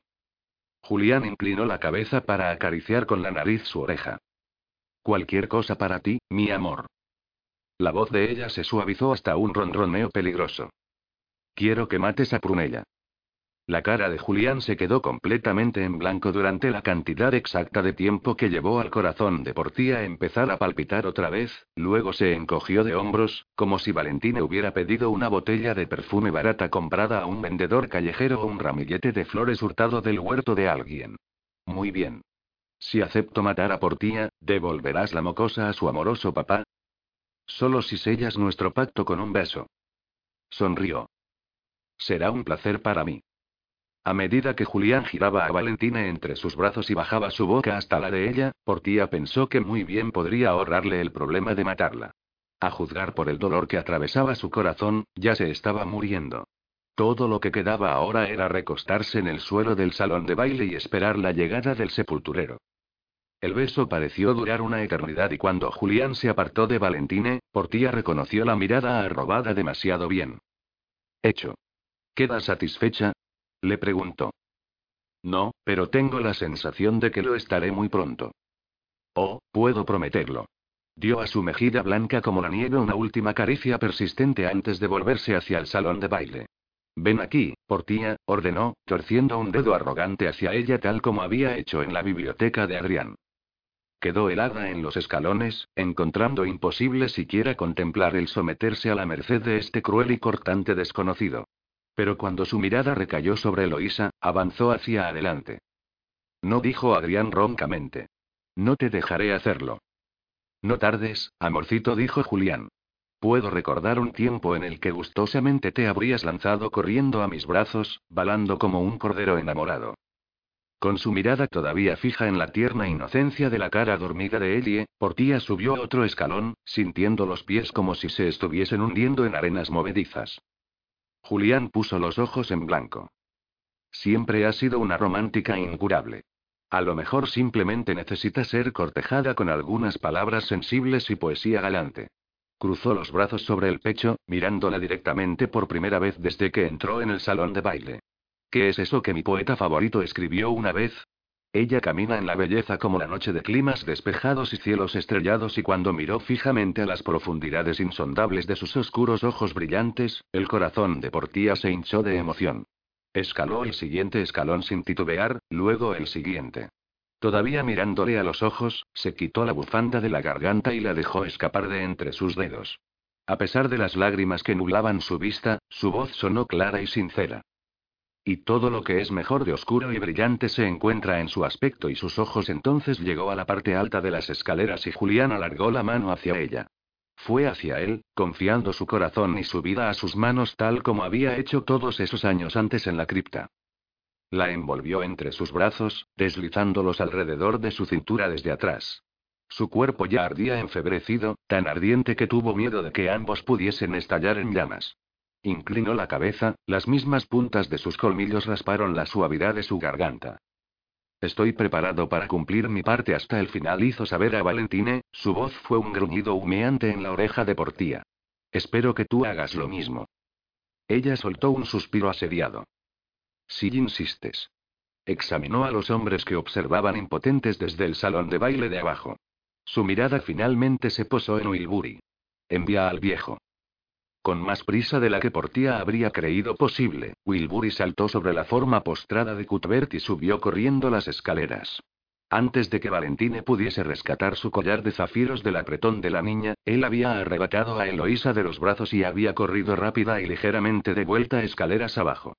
Julián inclinó la cabeza para acariciar con la nariz su oreja. Cualquier cosa para ti, mi amor. La voz de ella se suavizó hasta un ronroneo peligroso. Quiero que mates a Prunella. La cara de Julián se quedó completamente en blanco durante la cantidad exacta de tiempo que llevó al corazón de Portía a empezar a palpitar otra vez, luego se encogió de hombros, como si Valentina hubiera pedido una botella de perfume barata comprada a un vendedor callejero o un ramillete de flores hurtado del huerto de alguien. Muy bien. Si acepto matar a Portía, ¿devolverás la mocosa a su amoroso papá? Solo si sellas nuestro pacto con un beso. Sonrió. Será un placer para mí. A medida que Julián giraba a Valentina entre sus brazos y bajaba su boca hasta la de ella, Portía pensó que muy bien podría ahorrarle el problema de matarla. A juzgar por el dolor que atravesaba su corazón, ya se estaba muriendo. Todo lo que quedaba ahora era recostarse en el suelo del salón de baile y esperar la llegada del sepulturero. El beso pareció durar una eternidad y cuando Julián se apartó de Valentine, Portía reconoció la mirada arrobada demasiado bien. Hecho. ¿Queda satisfecha? Le preguntó. No, pero tengo la sensación de que lo estaré muy pronto. Oh, puedo prometerlo. Dio a su mejilla blanca como la nieve una última caricia persistente antes de volverse hacia el salón de baile. Ven aquí, Portía, ordenó, torciendo un dedo arrogante hacia ella tal como había hecho en la biblioteca de Adrián. Quedó helada en los escalones, encontrando imposible siquiera contemplar el someterse a la merced de este cruel y cortante desconocido. Pero cuando su mirada recayó sobre Eloísa, avanzó hacia adelante. No dijo Adrián roncamente. No te dejaré hacerlo. No tardes, amorcito, dijo Julián. Puedo recordar un tiempo en el que gustosamente te habrías lanzado corriendo a mis brazos, balando como un cordero enamorado. Con su mirada todavía fija en la tierna inocencia de la cara dormida de Elie, Portía subió otro escalón, sintiendo los pies como si se estuviesen hundiendo en arenas movedizas. Julián puso los ojos en blanco. Siempre ha sido una romántica incurable. A lo mejor simplemente necesita ser cortejada con algunas palabras sensibles y poesía galante. Cruzó los brazos sobre el pecho, mirándola directamente por primera vez desde que entró en el salón de baile. ¿Qué es eso que mi poeta favorito escribió una vez? Ella camina en la belleza como la noche de climas despejados y cielos estrellados y cuando miró fijamente a las profundidades insondables de sus oscuros ojos brillantes, el corazón de Portía se hinchó de emoción. Escaló el siguiente escalón sin titubear, luego el siguiente. Todavía mirándole a los ojos, se quitó la bufanda de la garganta y la dejó escapar de entre sus dedos. A pesar de las lágrimas que nublaban su vista, su voz sonó clara y sincera. Y todo lo que es mejor de oscuro y brillante se encuentra en su aspecto y sus ojos. Entonces llegó a la parte alta de las escaleras y Julián alargó la mano hacia ella. Fue hacia él, confiando su corazón y su vida a sus manos tal como había hecho todos esos años antes en la cripta. La envolvió entre sus brazos, deslizándolos alrededor de su cintura desde atrás. Su cuerpo ya ardía enfebrecido, tan ardiente que tuvo miedo de que ambos pudiesen estallar en llamas. Inclinó la cabeza, las mismas puntas de sus colmillos rasparon la suavidad de su garganta. Estoy preparado para cumplir mi parte hasta el final, hizo saber a Valentine, su voz fue un gruñido humeante en la oreja de Portía. Espero que tú hagas lo mismo. Ella soltó un suspiro asediado. Si insistes. Examinó a los hombres que observaban impotentes desde el salón de baile de abajo. Su mirada finalmente se posó en Wilbury. Envía al viejo. Con más prisa de la que Portía habría creído posible, Wilbury saltó sobre la forma postrada de Cuthbert y subió corriendo las escaleras. Antes de que Valentine pudiese rescatar su collar de zafiros del apretón de la niña, él había arrebatado a Eloísa de los brazos y había corrido rápida y ligeramente de vuelta escaleras abajo.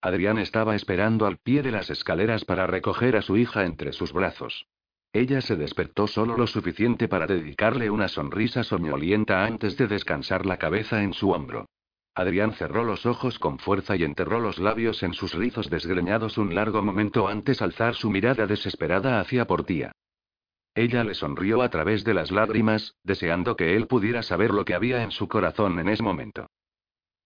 Adrián estaba esperando al pie de las escaleras para recoger a su hija entre sus brazos. Ella se despertó solo lo suficiente para dedicarle una sonrisa soñolienta antes de descansar la cabeza en su hombro. Adrián cerró los ojos con fuerza y enterró los labios en sus rizos desgreñados un largo momento antes alzar su mirada desesperada hacia Portía. Ella le sonrió a través de las lágrimas, deseando que él pudiera saber lo que había en su corazón en ese momento.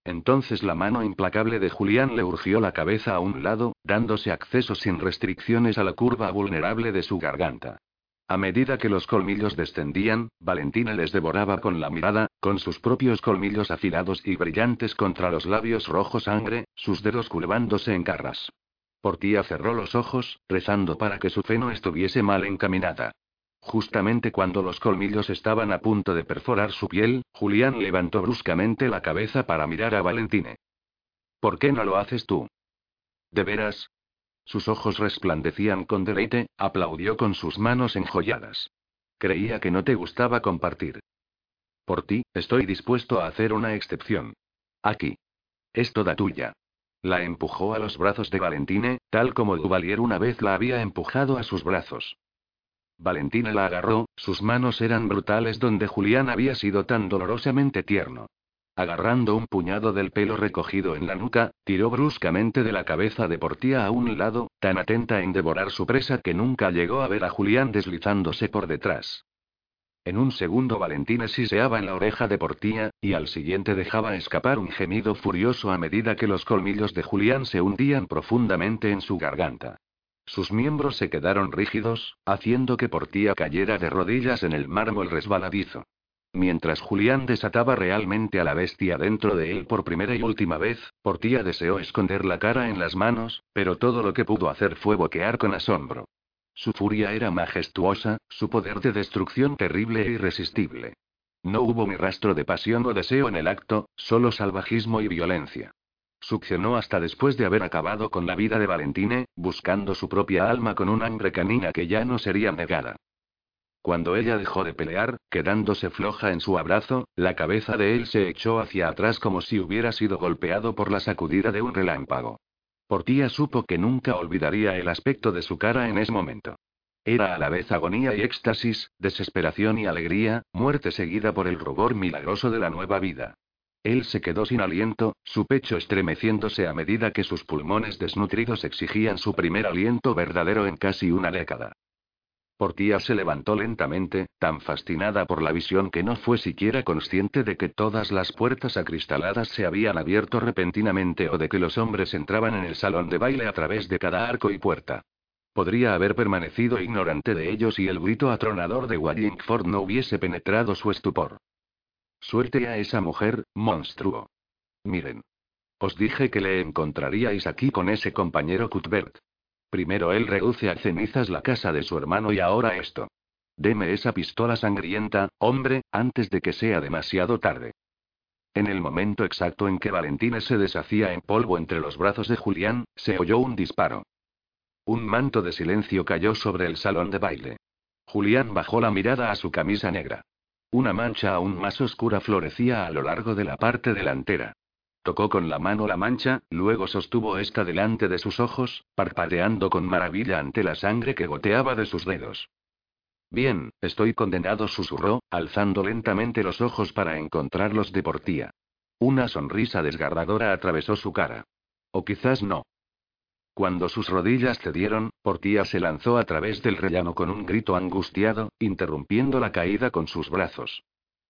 Entonces la mano implacable de Julián le urgió la cabeza a un lado, dándose acceso sin restricciones a la curva vulnerable de su garganta. A medida que los colmillos descendían, Valentina les devoraba con la mirada, con sus propios colmillos afilados y brillantes contra los labios rojos sangre, sus dedos curvándose en garras. Portía cerró los ojos, rezando para que su fe no estuviese mal encaminada. Justamente cuando los colmillos estaban a punto de perforar su piel, Julián levantó bruscamente la cabeza para mirar a Valentine. ¿Por qué no lo haces tú? ¿De veras? Sus ojos resplandecían con deleite, aplaudió con sus manos enjolladas. Creía que no te gustaba compartir. Por ti, estoy dispuesto a hacer una excepción. Aquí. Es toda tuya. La empujó a los brazos de Valentine, tal como Duvalier una vez la había empujado a sus brazos. Valentina la agarró, sus manos eran brutales donde Julián había sido tan dolorosamente tierno. Agarrando un puñado del pelo recogido en la nuca, tiró bruscamente de la cabeza de Portía a un lado, tan atenta en devorar su presa que nunca llegó a ver a Julián deslizándose por detrás. En un segundo Valentina siseaba en la oreja de Portía, y al siguiente dejaba escapar un gemido furioso a medida que los colmillos de Julián se hundían profundamente en su garganta. Sus miembros se quedaron rígidos, haciendo que Portía cayera de rodillas en el mármol resbaladizo. Mientras Julián desataba realmente a la bestia dentro de él por primera y última vez, Portía deseó esconder la cara en las manos, pero todo lo que pudo hacer fue boquear con asombro. Su furia era majestuosa, su poder de destrucción terrible e irresistible. No hubo ni rastro de pasión o deseo en el acto, solo salvajismo y violencia. Succionó hasta después de haber acabado con la vida de Valentine, buscando su propia alma con un hambre canina que ya no sería negada. Cuando ella dejó de pelear, quedándose floja en su abrazo, la cabeza de él se echó hacia atrás como si hubiera sido golpeado por la sacudida de un relámpago. Portía supo que nunca olvidaría el aspecto de su cara en ese momento. Era a la vez agonía y éxtasis, desesperación y alegría, muerte seguida por el rubor milagroso de la nueva vida. Él se quedó sin aliento, su pecho estremeciéndose a medida que sus pulmones desnutridos exigían su primer aliento verdadero en casi una década. Portía se levantó lentamente, tan fascinada por la visión que no fue siquiera consciente de que todas las puertas acristaladas se habían abierto repentinamente o de que los hombres entraban en el salón de baile a través de cada arco y puerta. Podría haber permanecido ignorante de ellos si el grito atronador de Wallingford no hubiese penetrado su estupor. Suelte a esa mujer, monstruo. Miren. Os dije que le encontraríais aquí con ese compañero Cuthbert. Primero él reduce a cenizas la casa de su hermano y ahora esto. Deme esa pistola sangrienta, hombre, antes de que sea demasiado tarde. En el momento exacto en que Valentina se deshacía en polvo entre los brazos de Julián, se oyó un disparo. Un manto de silencio cayó sobre el salón de baile. Julián bajó la mirada a su camisa negra. Una mancha aún más oscura florecía a lo largo de la parte delantera. Tocó con la mano la mancha, luego sostuvo esta delante de sus ojos, parpadeando con maravilla ante la sangre que goteaba de sus dedos. Bien, estoy condenado, susurró, alzando lentamente los ojos para encontrarlos de Portía. Una sonrisa desgarradora atravesó su cara. O quizás no. Cuando sus rodillas cedieron, Portía se lanzó a través del rellano con un grito angustiado, interrumpiendo la caída con sus brazos.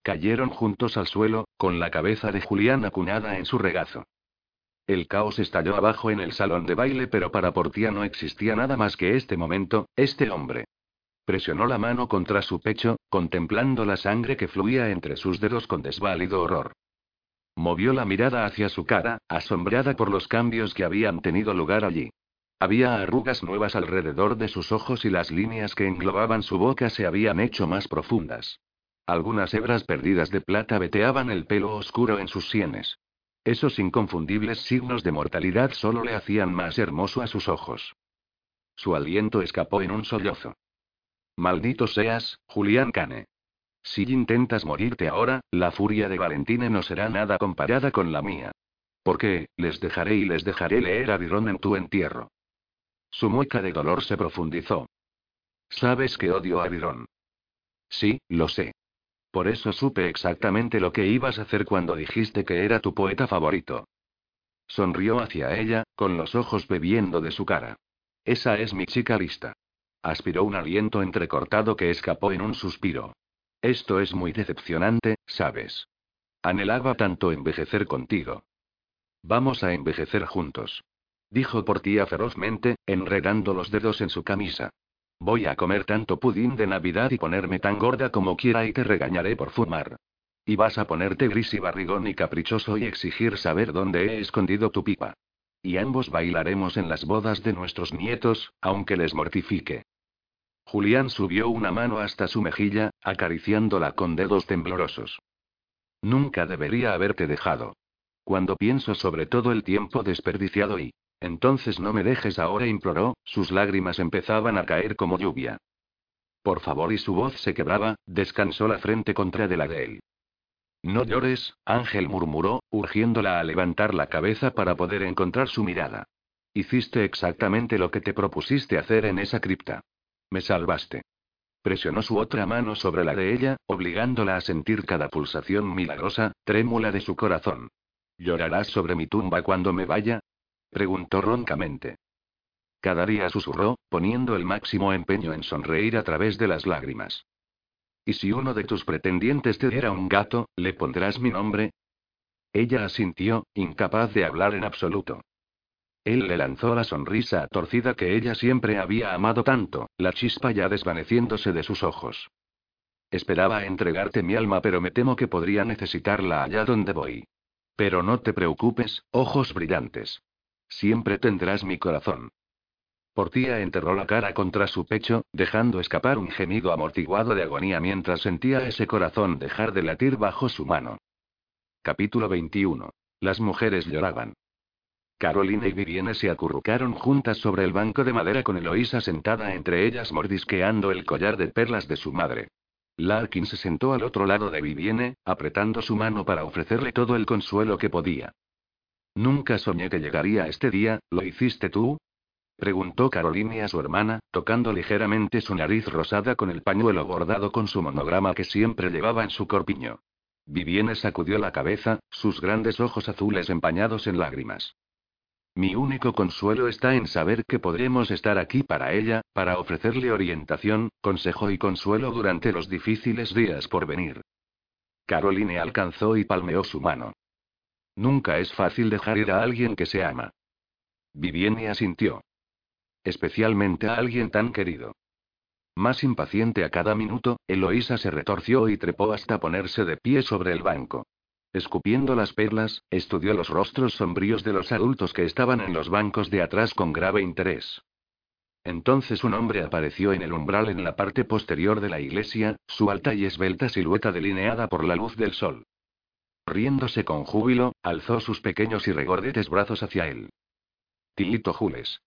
Cayeron juntos al suelo, con la cabeza de Julián acunada en su regazo. El caos estalló abajo en el salón de baile, pero para Portía no existía nada más que este momento, este hombre. Presionó la mano contra su pecho, contemplando la sangre que fluía entre sus dedos con desválido horror. Movió la mirada hacia su cara, asombrada por los cambios que habían tenido lugar allí. Había arrugas nuevas alrededor de sus ojos y las líneas que englobaban su boca se habían hecho más profundas. Algunas hebras perdidas de plata veteaban el pelo oscuro en sus sienes. Esos inconfundibles signos de mortalidad solo le hacían más hermoso a sus ojos. Su aliento escapó en un sollozo. Maldito seas, Julián Cane. Si intentas morirte ahora, la furia de Valentine no será nada comparada con la mía. Porque, les dejaré y les dejaré leer a Virón en tu entierro. Su mueca de dolor se profundizó. Sabes que odio a Virón. Sí, lo sé. Por eso supe exactamente lo que ibas a hacer cuando dijiste que era tu poeta favorito. Sonrió hacia ella, con los ojos bebiendo de su cara. Esa es mi chica lista. Aspiró un aliento entrecortado que escapó en un suspiro. Esto es muy decepcionante, ¿sabes? Anhelaba tanto envejecer contigo. Vamos a envejecer juntos. Dijo Portía ferozmente, enredando los dedos en su camisa. Voy a comer tanto pudín de Navidad y ponerme tan gorda como quiera y te regañaré por fumar. Y vas a ponerte gris y barrigón y caprichoso y exigir saber dónde he escondido tu pipa. Y ambos bailaremos en las bodas de nuestros nietos, aunque les mortifique. Julián subió una mano hasta su mejilla, acariciándola con dedos temblorosos. Nunca debería haberte dejado. Cuando pienso sobre todo el tiempo desperdiciado y... Entonces no me dejes ahora, imploró, sus lágrimas empezaban a caer como lluvia. Por favor, y su voz se quebraba, descansó la frente contra de la de él. No llores, Ángel murmuró, urgiéndola a levantar la cabeza para poder encontrar su mirada. Hiciste exactamente lo que te propusiste hacer en esa cripta. Me salvaste. Presionó su otra mano sobre la de ella, obligándola a sentir cada pulsación milagrosa, trémula de su corazón. ¿Llorarás sobre mi tumba cuando me vaya? preguntó roncamente. Cada día susurró, poniendo el máximo empeño en sonreír a través de las lágrimas. ¿Y si uno de tus pretendientes te diera un gato, le pondrás mi nombre? Ella asintió, incapaz de hablar en absoluto. Él le lanzó la sonrisa torcida que ella siempre había amado tanto, la chispa ya desvaneciéndose de sus ojos. Esperaba entregarte mi alma, pero me temo que podría necesitarla allá donde voy. Pero no te preocupes, ojos brillantes. Siempre tendrás mi corazón. Portía enterró la cara contra su pecho, dejando escapar un gemido amortiguado de agonía mientras sentía ese corazón dejar de latir bajo su mano. Capítulo 21. Las mujeres lloraban. Carolina y Vivienne se acurrucaron juntas sobre el banco de madera con Eloísa sentada entre ellas mordisqueando el collar de perlas de su madre. Larkin se sentó al otro lado de Vivienne, apretando su mano para ofrecerle todo el consuelo que podía. Nunca soñé que llegaría este día, ¿lo hiciste tú? Preguntó Carolina a su hermana, tocando ligeramente su nariz rosada con el pañuelo bordado con su monograma que siempre llevaba en su corpiño. Vivienne sacudió la cabeza, sus grandes ojos azules empañados en lágrimas. Mi único consuelo está en saber que podremos estar aquí para ella, para ofrecerle orientación, consejo y consuelo durante los difíciles días por venir. Caroline alcanzó y palmeó su mano. Nunca es fácil dejar ir a alguien que se ama. Vivienne asintió. Especialmente a alguien tan querido. Más impaciente a cada minuto, Eloísa se retorció y trepó hasta ponerse de pie sobre el banco. Escupiendo las perlas, estudió los rostros sombríos de los adultos que estaban en los bancos de atrás con grave interés. Entonces un hombre apareció en el umbral en la parte posterior de la iglesia, su alta y esbelta silueta delineada por la luz del sol. Riéndose con júbilo, alzó sus pequeños y regordetes brazos hacia él. Tilito Jules.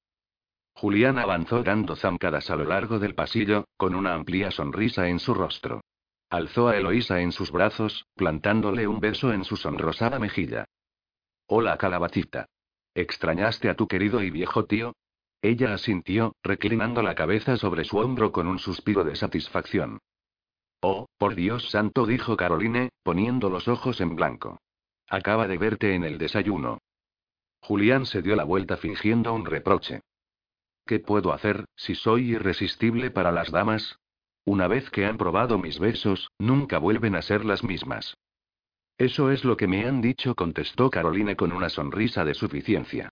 Julián avanzó dando zancadas a lo largo del pasillo, con una amplia sonrisa en su rostro. Alzó a Eloísa en sus brazos, plantándole un beso en su sonrosada mejilla. Hola, calabacita. ¿Extrañaste a tu querido y viejo tío? Ella asintió, reclinando la cabeza sobre su hombro con un suspiro de satisfacción. Oh, por Dios santo, dijo Caroline, poniendo los ojos en blanco. Acaba de verte en el desayuno. Julián se dio la vuelta fingiendo un reproche. ¿Qué puedo hacer, si soy irresistible para las damas? Una vez que han probado mis besos, nunca vuelven a ser las mismas. Eso es lo que me han dicho, contestó Caroline con una sonrisa de suficiencia.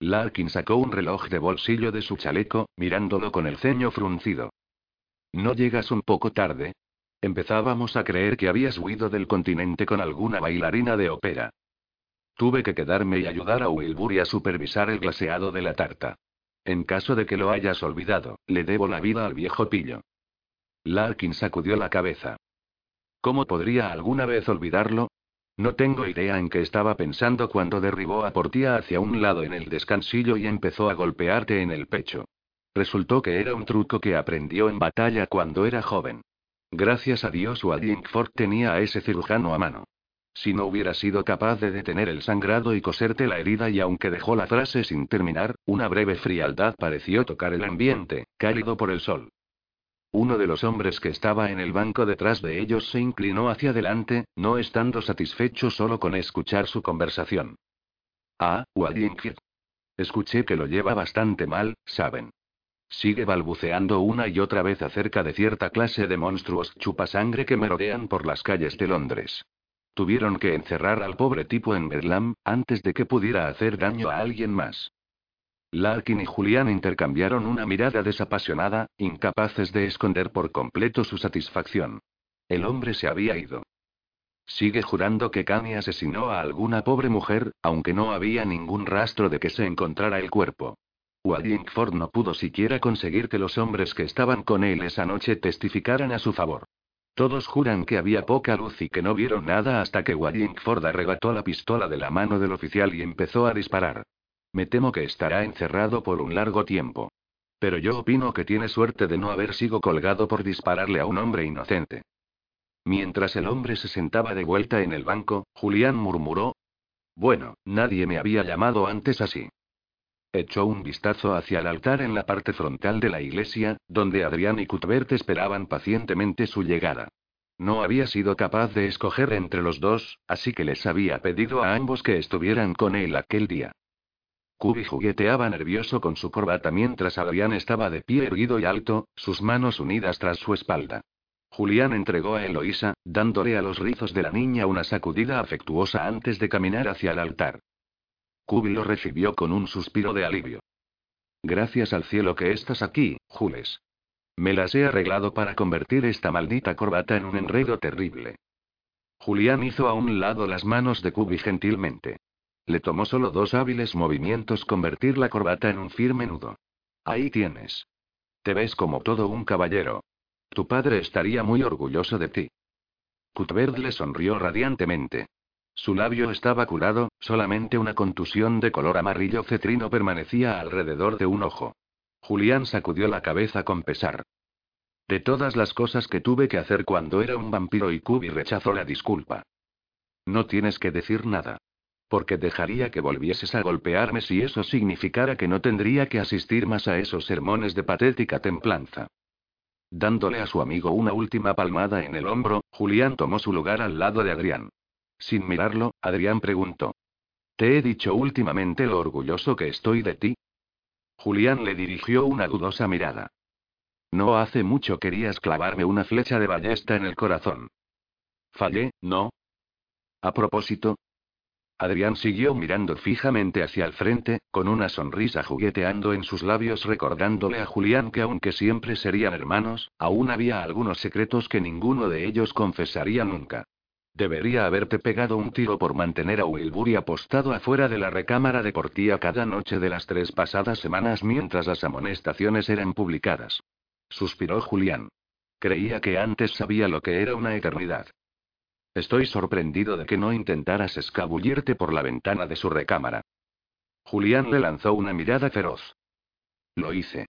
Larkin sacó un reloj de bolsillo de su chaleco, mirándolo con el ceño fruncido. ¿No llegas un poco tarde? Empezábamos a creer que habías huido del continente con alguna bailarina de ópera. Tuve que quedarme y ayudar a Wilbur a supervisar el glaseado de la tarta. En caso de que lo hayas olvidado, le debo la vida al viejo pillo. Larkin sacudió la cabeza. ¿Cómo podría alguna vez olvidarlo? No tengo idea en qué estaba pensando cuando derribó a Portia hacia un lado en el descansillo y empezó a golpearte en el pecho. Resultó que era un truco que aprendió en batalla cuando era joven. Gracias a Dios Wallingford tenía a ese cirujano a mano. Si no hubiera sido capaz de detener el sangrado y coserte la herida y aunque dejó la frase sin terminar, una breve frialdad pareció tocar el ambiente, cálido por el sol. Uno de los hombres que estaba en el banco detrás de ellos se inclinó hacia adelante, no estando satisfecho solo con escuchar su conversación. Ah, Wallingford. Escuché que lo lleva bastante mal, ¿saben? Sigue balbuceando una y otra vez acerca de cierta clase de monstruos chupasangre que merodean por las calles de Londres. Tuvieron que encerrar al pobre tipo en Bedlam, antes de que pudiera hacer daño a alguien más. Larkin y Julián intercambiaron una mirada desapasionada, incapaces de esconder por completo su satisfacción. El hombre se había ido. Sigue jurando que Kanye asesinó a alguna pobre mujer, aunque no había ningún rastro de que se encontrara el cuerpo. Wallingford no pudo siquiera conseguir que los hombres que estaban con él esa noche testificaran a su favor. Todos juran que había poca luz y que no vieron nada hasta que Wallingford arrebató la pistola de la mano del oficial y empezó a disparar. Me temo que estará encerrado por un largo tiempo. Pero yo opino que tiene suerte de no haber sido colgado por dispararle a un hombre inocente. Mientras el hombre se sentaba de vuelta en el banco, Julián murmuró. Bueno, nadie me había llamado antes así. Echó un vistazo hacia el altar en la parte frontal de la iglesia, donde Adrián y Cuthbert esperaban pacientemente su llegada. No había sido capaz de escoger entre los dos, así que les había pedido a ambos que estuvieran con él aquel día. Cubi jugueteaba nervioso con su corbata mientras Adrián estaba de pie erguido y alto, sus manos unidas tras su espalda. Julián entregó a Eloísa, dándole a los rizos de la niña una sacudida afectuosa antes de caminar hacia el altar. Cubi lo recibió con un suspiro de alivio. Gracias al cielo que estás aquí, Jules. Me las he arreglado para convertir esta maldita corbata en un enredo terrible. Julián hizo a un lado las manos de Cubi gentilmente. Le tomó solo dos hábiles movimientos convertir la corbata en un firme nudo. Ahí tienes. Te ves como todo un caballero. Tu padre estaría muy orgulloso de ti. Cuthbert le sonrió radiantemente. Su labio estaba curado, solamente una contusión de color amarillo cetrino permanecía alrededor de un ojo. Julián sacudió la cabeza con pesar. De todas las cosas que tuve que hacer cuando era un vampiro y Kubi rechazó la disculpa. No tienes que decir nada. Porque dejaría que volvieses a golpearme si eso significara que no tendría que asistir más a esos sermones de patética templanza. Dándole a su amigo una última palmada en el hombro, Julián tomó su lugar al lado de Adrián. Sin mirarlo, Adrián preguntó. ¿Te he dicho últimamente lo orgulloso que estoy de ti? Julián le dirigió una dudosa mirada. No hace mucho querías clavarme una flecha de ballesta en el corazón. Fallé, ¿no? A propósito, Adrián siguió mirando fijamente hacia el frente, con una sonrisa jugueteando en sus labios recordándole a Julián que aunque siempre serían hermanos, aún había algunos secretos que ninguno de ellos confesaría nunca. Debería haberte pegado un tiro por mantener a Wilbury apostado afuera de la recámara de Portía cada noche de las tres pasadas semanas mientras las amonestaciones eran publicadas. Suspiró Julián. Creía que antes sabía lo que era una eternidad. Estoy sorprendido de que no intentaras escabullirte por la ventana de su recámara. Julián le lanzó una mirada feroz. Lo hice.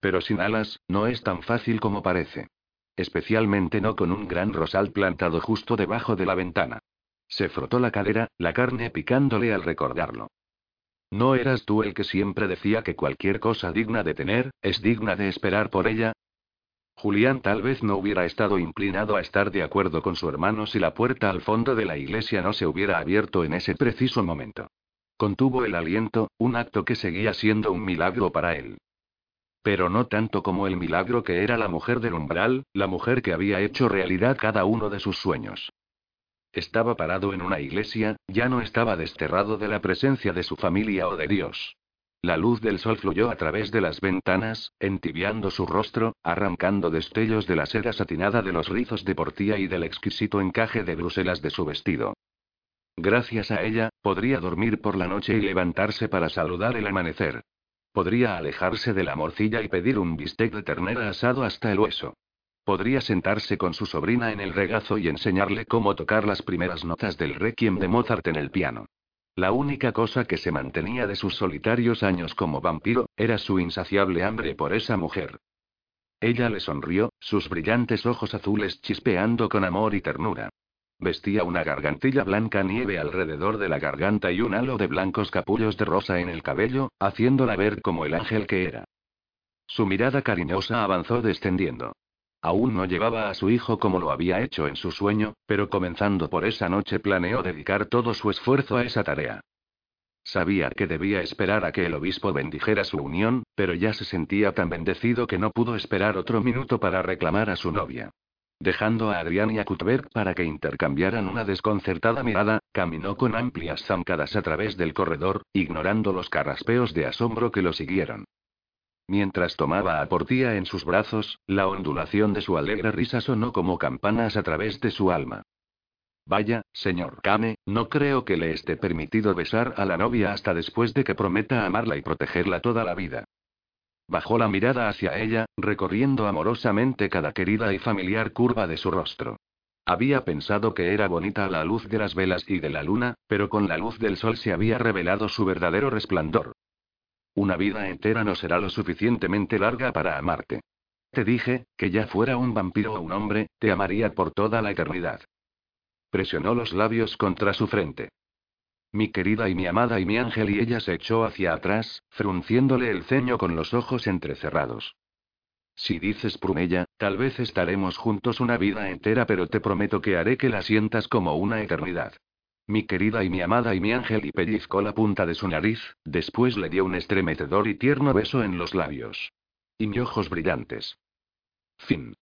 Pero sin alas, no es tan fácil como parece. Especialmente no con un gran rosal plantado justo debajo de la ventana. Se frotó la cadera, la carne picándole al recordarlo. ¿No eras tú el que siempre decía que cualquier cosa digna de tener, es digna de esperar por ella? Julián tal vez no hubiera estado inclinado a estar de acuerdo con su hermano si la puerta al fondo de la iglesia no se hubiera abierto en ese preciso momento. Contuvo el aliento, un acto que seguía siendo un milagro para él. Pero no tanto como el milagro que era la mujer del umbral, la mujer que había hecho realidad cada uno de sus sueños. Estaba parado en una iglesia, ya no estaba desterrado de la presencia de su familia o de Dios. La luz del sol fluyó a través de las ventanas, entibiando su rostro, arrancando destellos de la seda satinada de los rizos de portía y del exquisito encaje de Bruselas de su vestido. Gracias a ella, podría dormir por la noche y levantarse para saludar el amanecer. Podría alejarse de la morcilla y pedir un bistec de ternera asado hasta el hueso. Podría sentarse con su sobrina en el regazo y enseñarle cómo tocar las primeras notas del requiem de Mozart en el piano. La única cosa que se mantenía de sus solitarios años como vampiro, era su insaciable hambre por esa mujer. Ella le sonrió, sus brillantes ojos azules chispeando con amor y ternura. Vestía una gargantilla blanca nieve alrededor de la garganta y un halo de blancos capullos de rosa en el cabello, haciéndola ver como el ángel que era. Su mirada cariñosa avanzó descendiendo. Aún no llevaba a su hijo como lo había hecho en su sueño, pero comenzando por esa noche planeó dedicar todo su esfuerzo a esa tarea. Sabía que debía esperar a que el obispo bendijera su unión, pero ya se sentía tan bendecido que no pudo esperar otro minuto para reclamar a su novia. Dejando a Adrián y a Cuthbert para que intercambiaran una desconcertada mirada, caminó con amplias zancadas a través del corredor, ignorando los carraspeos de asombro que lo siguieron. Mientras tomaba a Portía en sus brazos, la ondulación de su alegre risa sonó como campanas a través de su alma. Vaya, señor Kame, no creo que le esté permitido besar a la novia hasta después de que prometa amarla y protegerla toda la vida. Bajó la mirada hacia ella, recorriendo amorosamente cada querida y familiar curva de su rostro. Había pensado que era bonita a la luz de las velas y de la luna, pero con la luz del sol se había revelado su verdadero resplandor. Una vida entera no será lo suficientemente larga para amarte. Te dije, que ya fuera un vampiro o un hombre, te amaría por toda la eternidad. Presionó los labios contra su frente. Mi querida y mi amada y mi ángel y ella se echó hacia atrás, frunciéndole el ceño con los ojos entrecerrados. Si dices Prumella, tal vez estaremos juntos una vida entera, pero te prometo que haré que la sientas como una eternidad. Mi querida y mi amada y mi ángel y pellizcó la punta de su nariz, después le dio un estremecedor y tierno beso en los labios. Y mis ojos brillantes. Fin.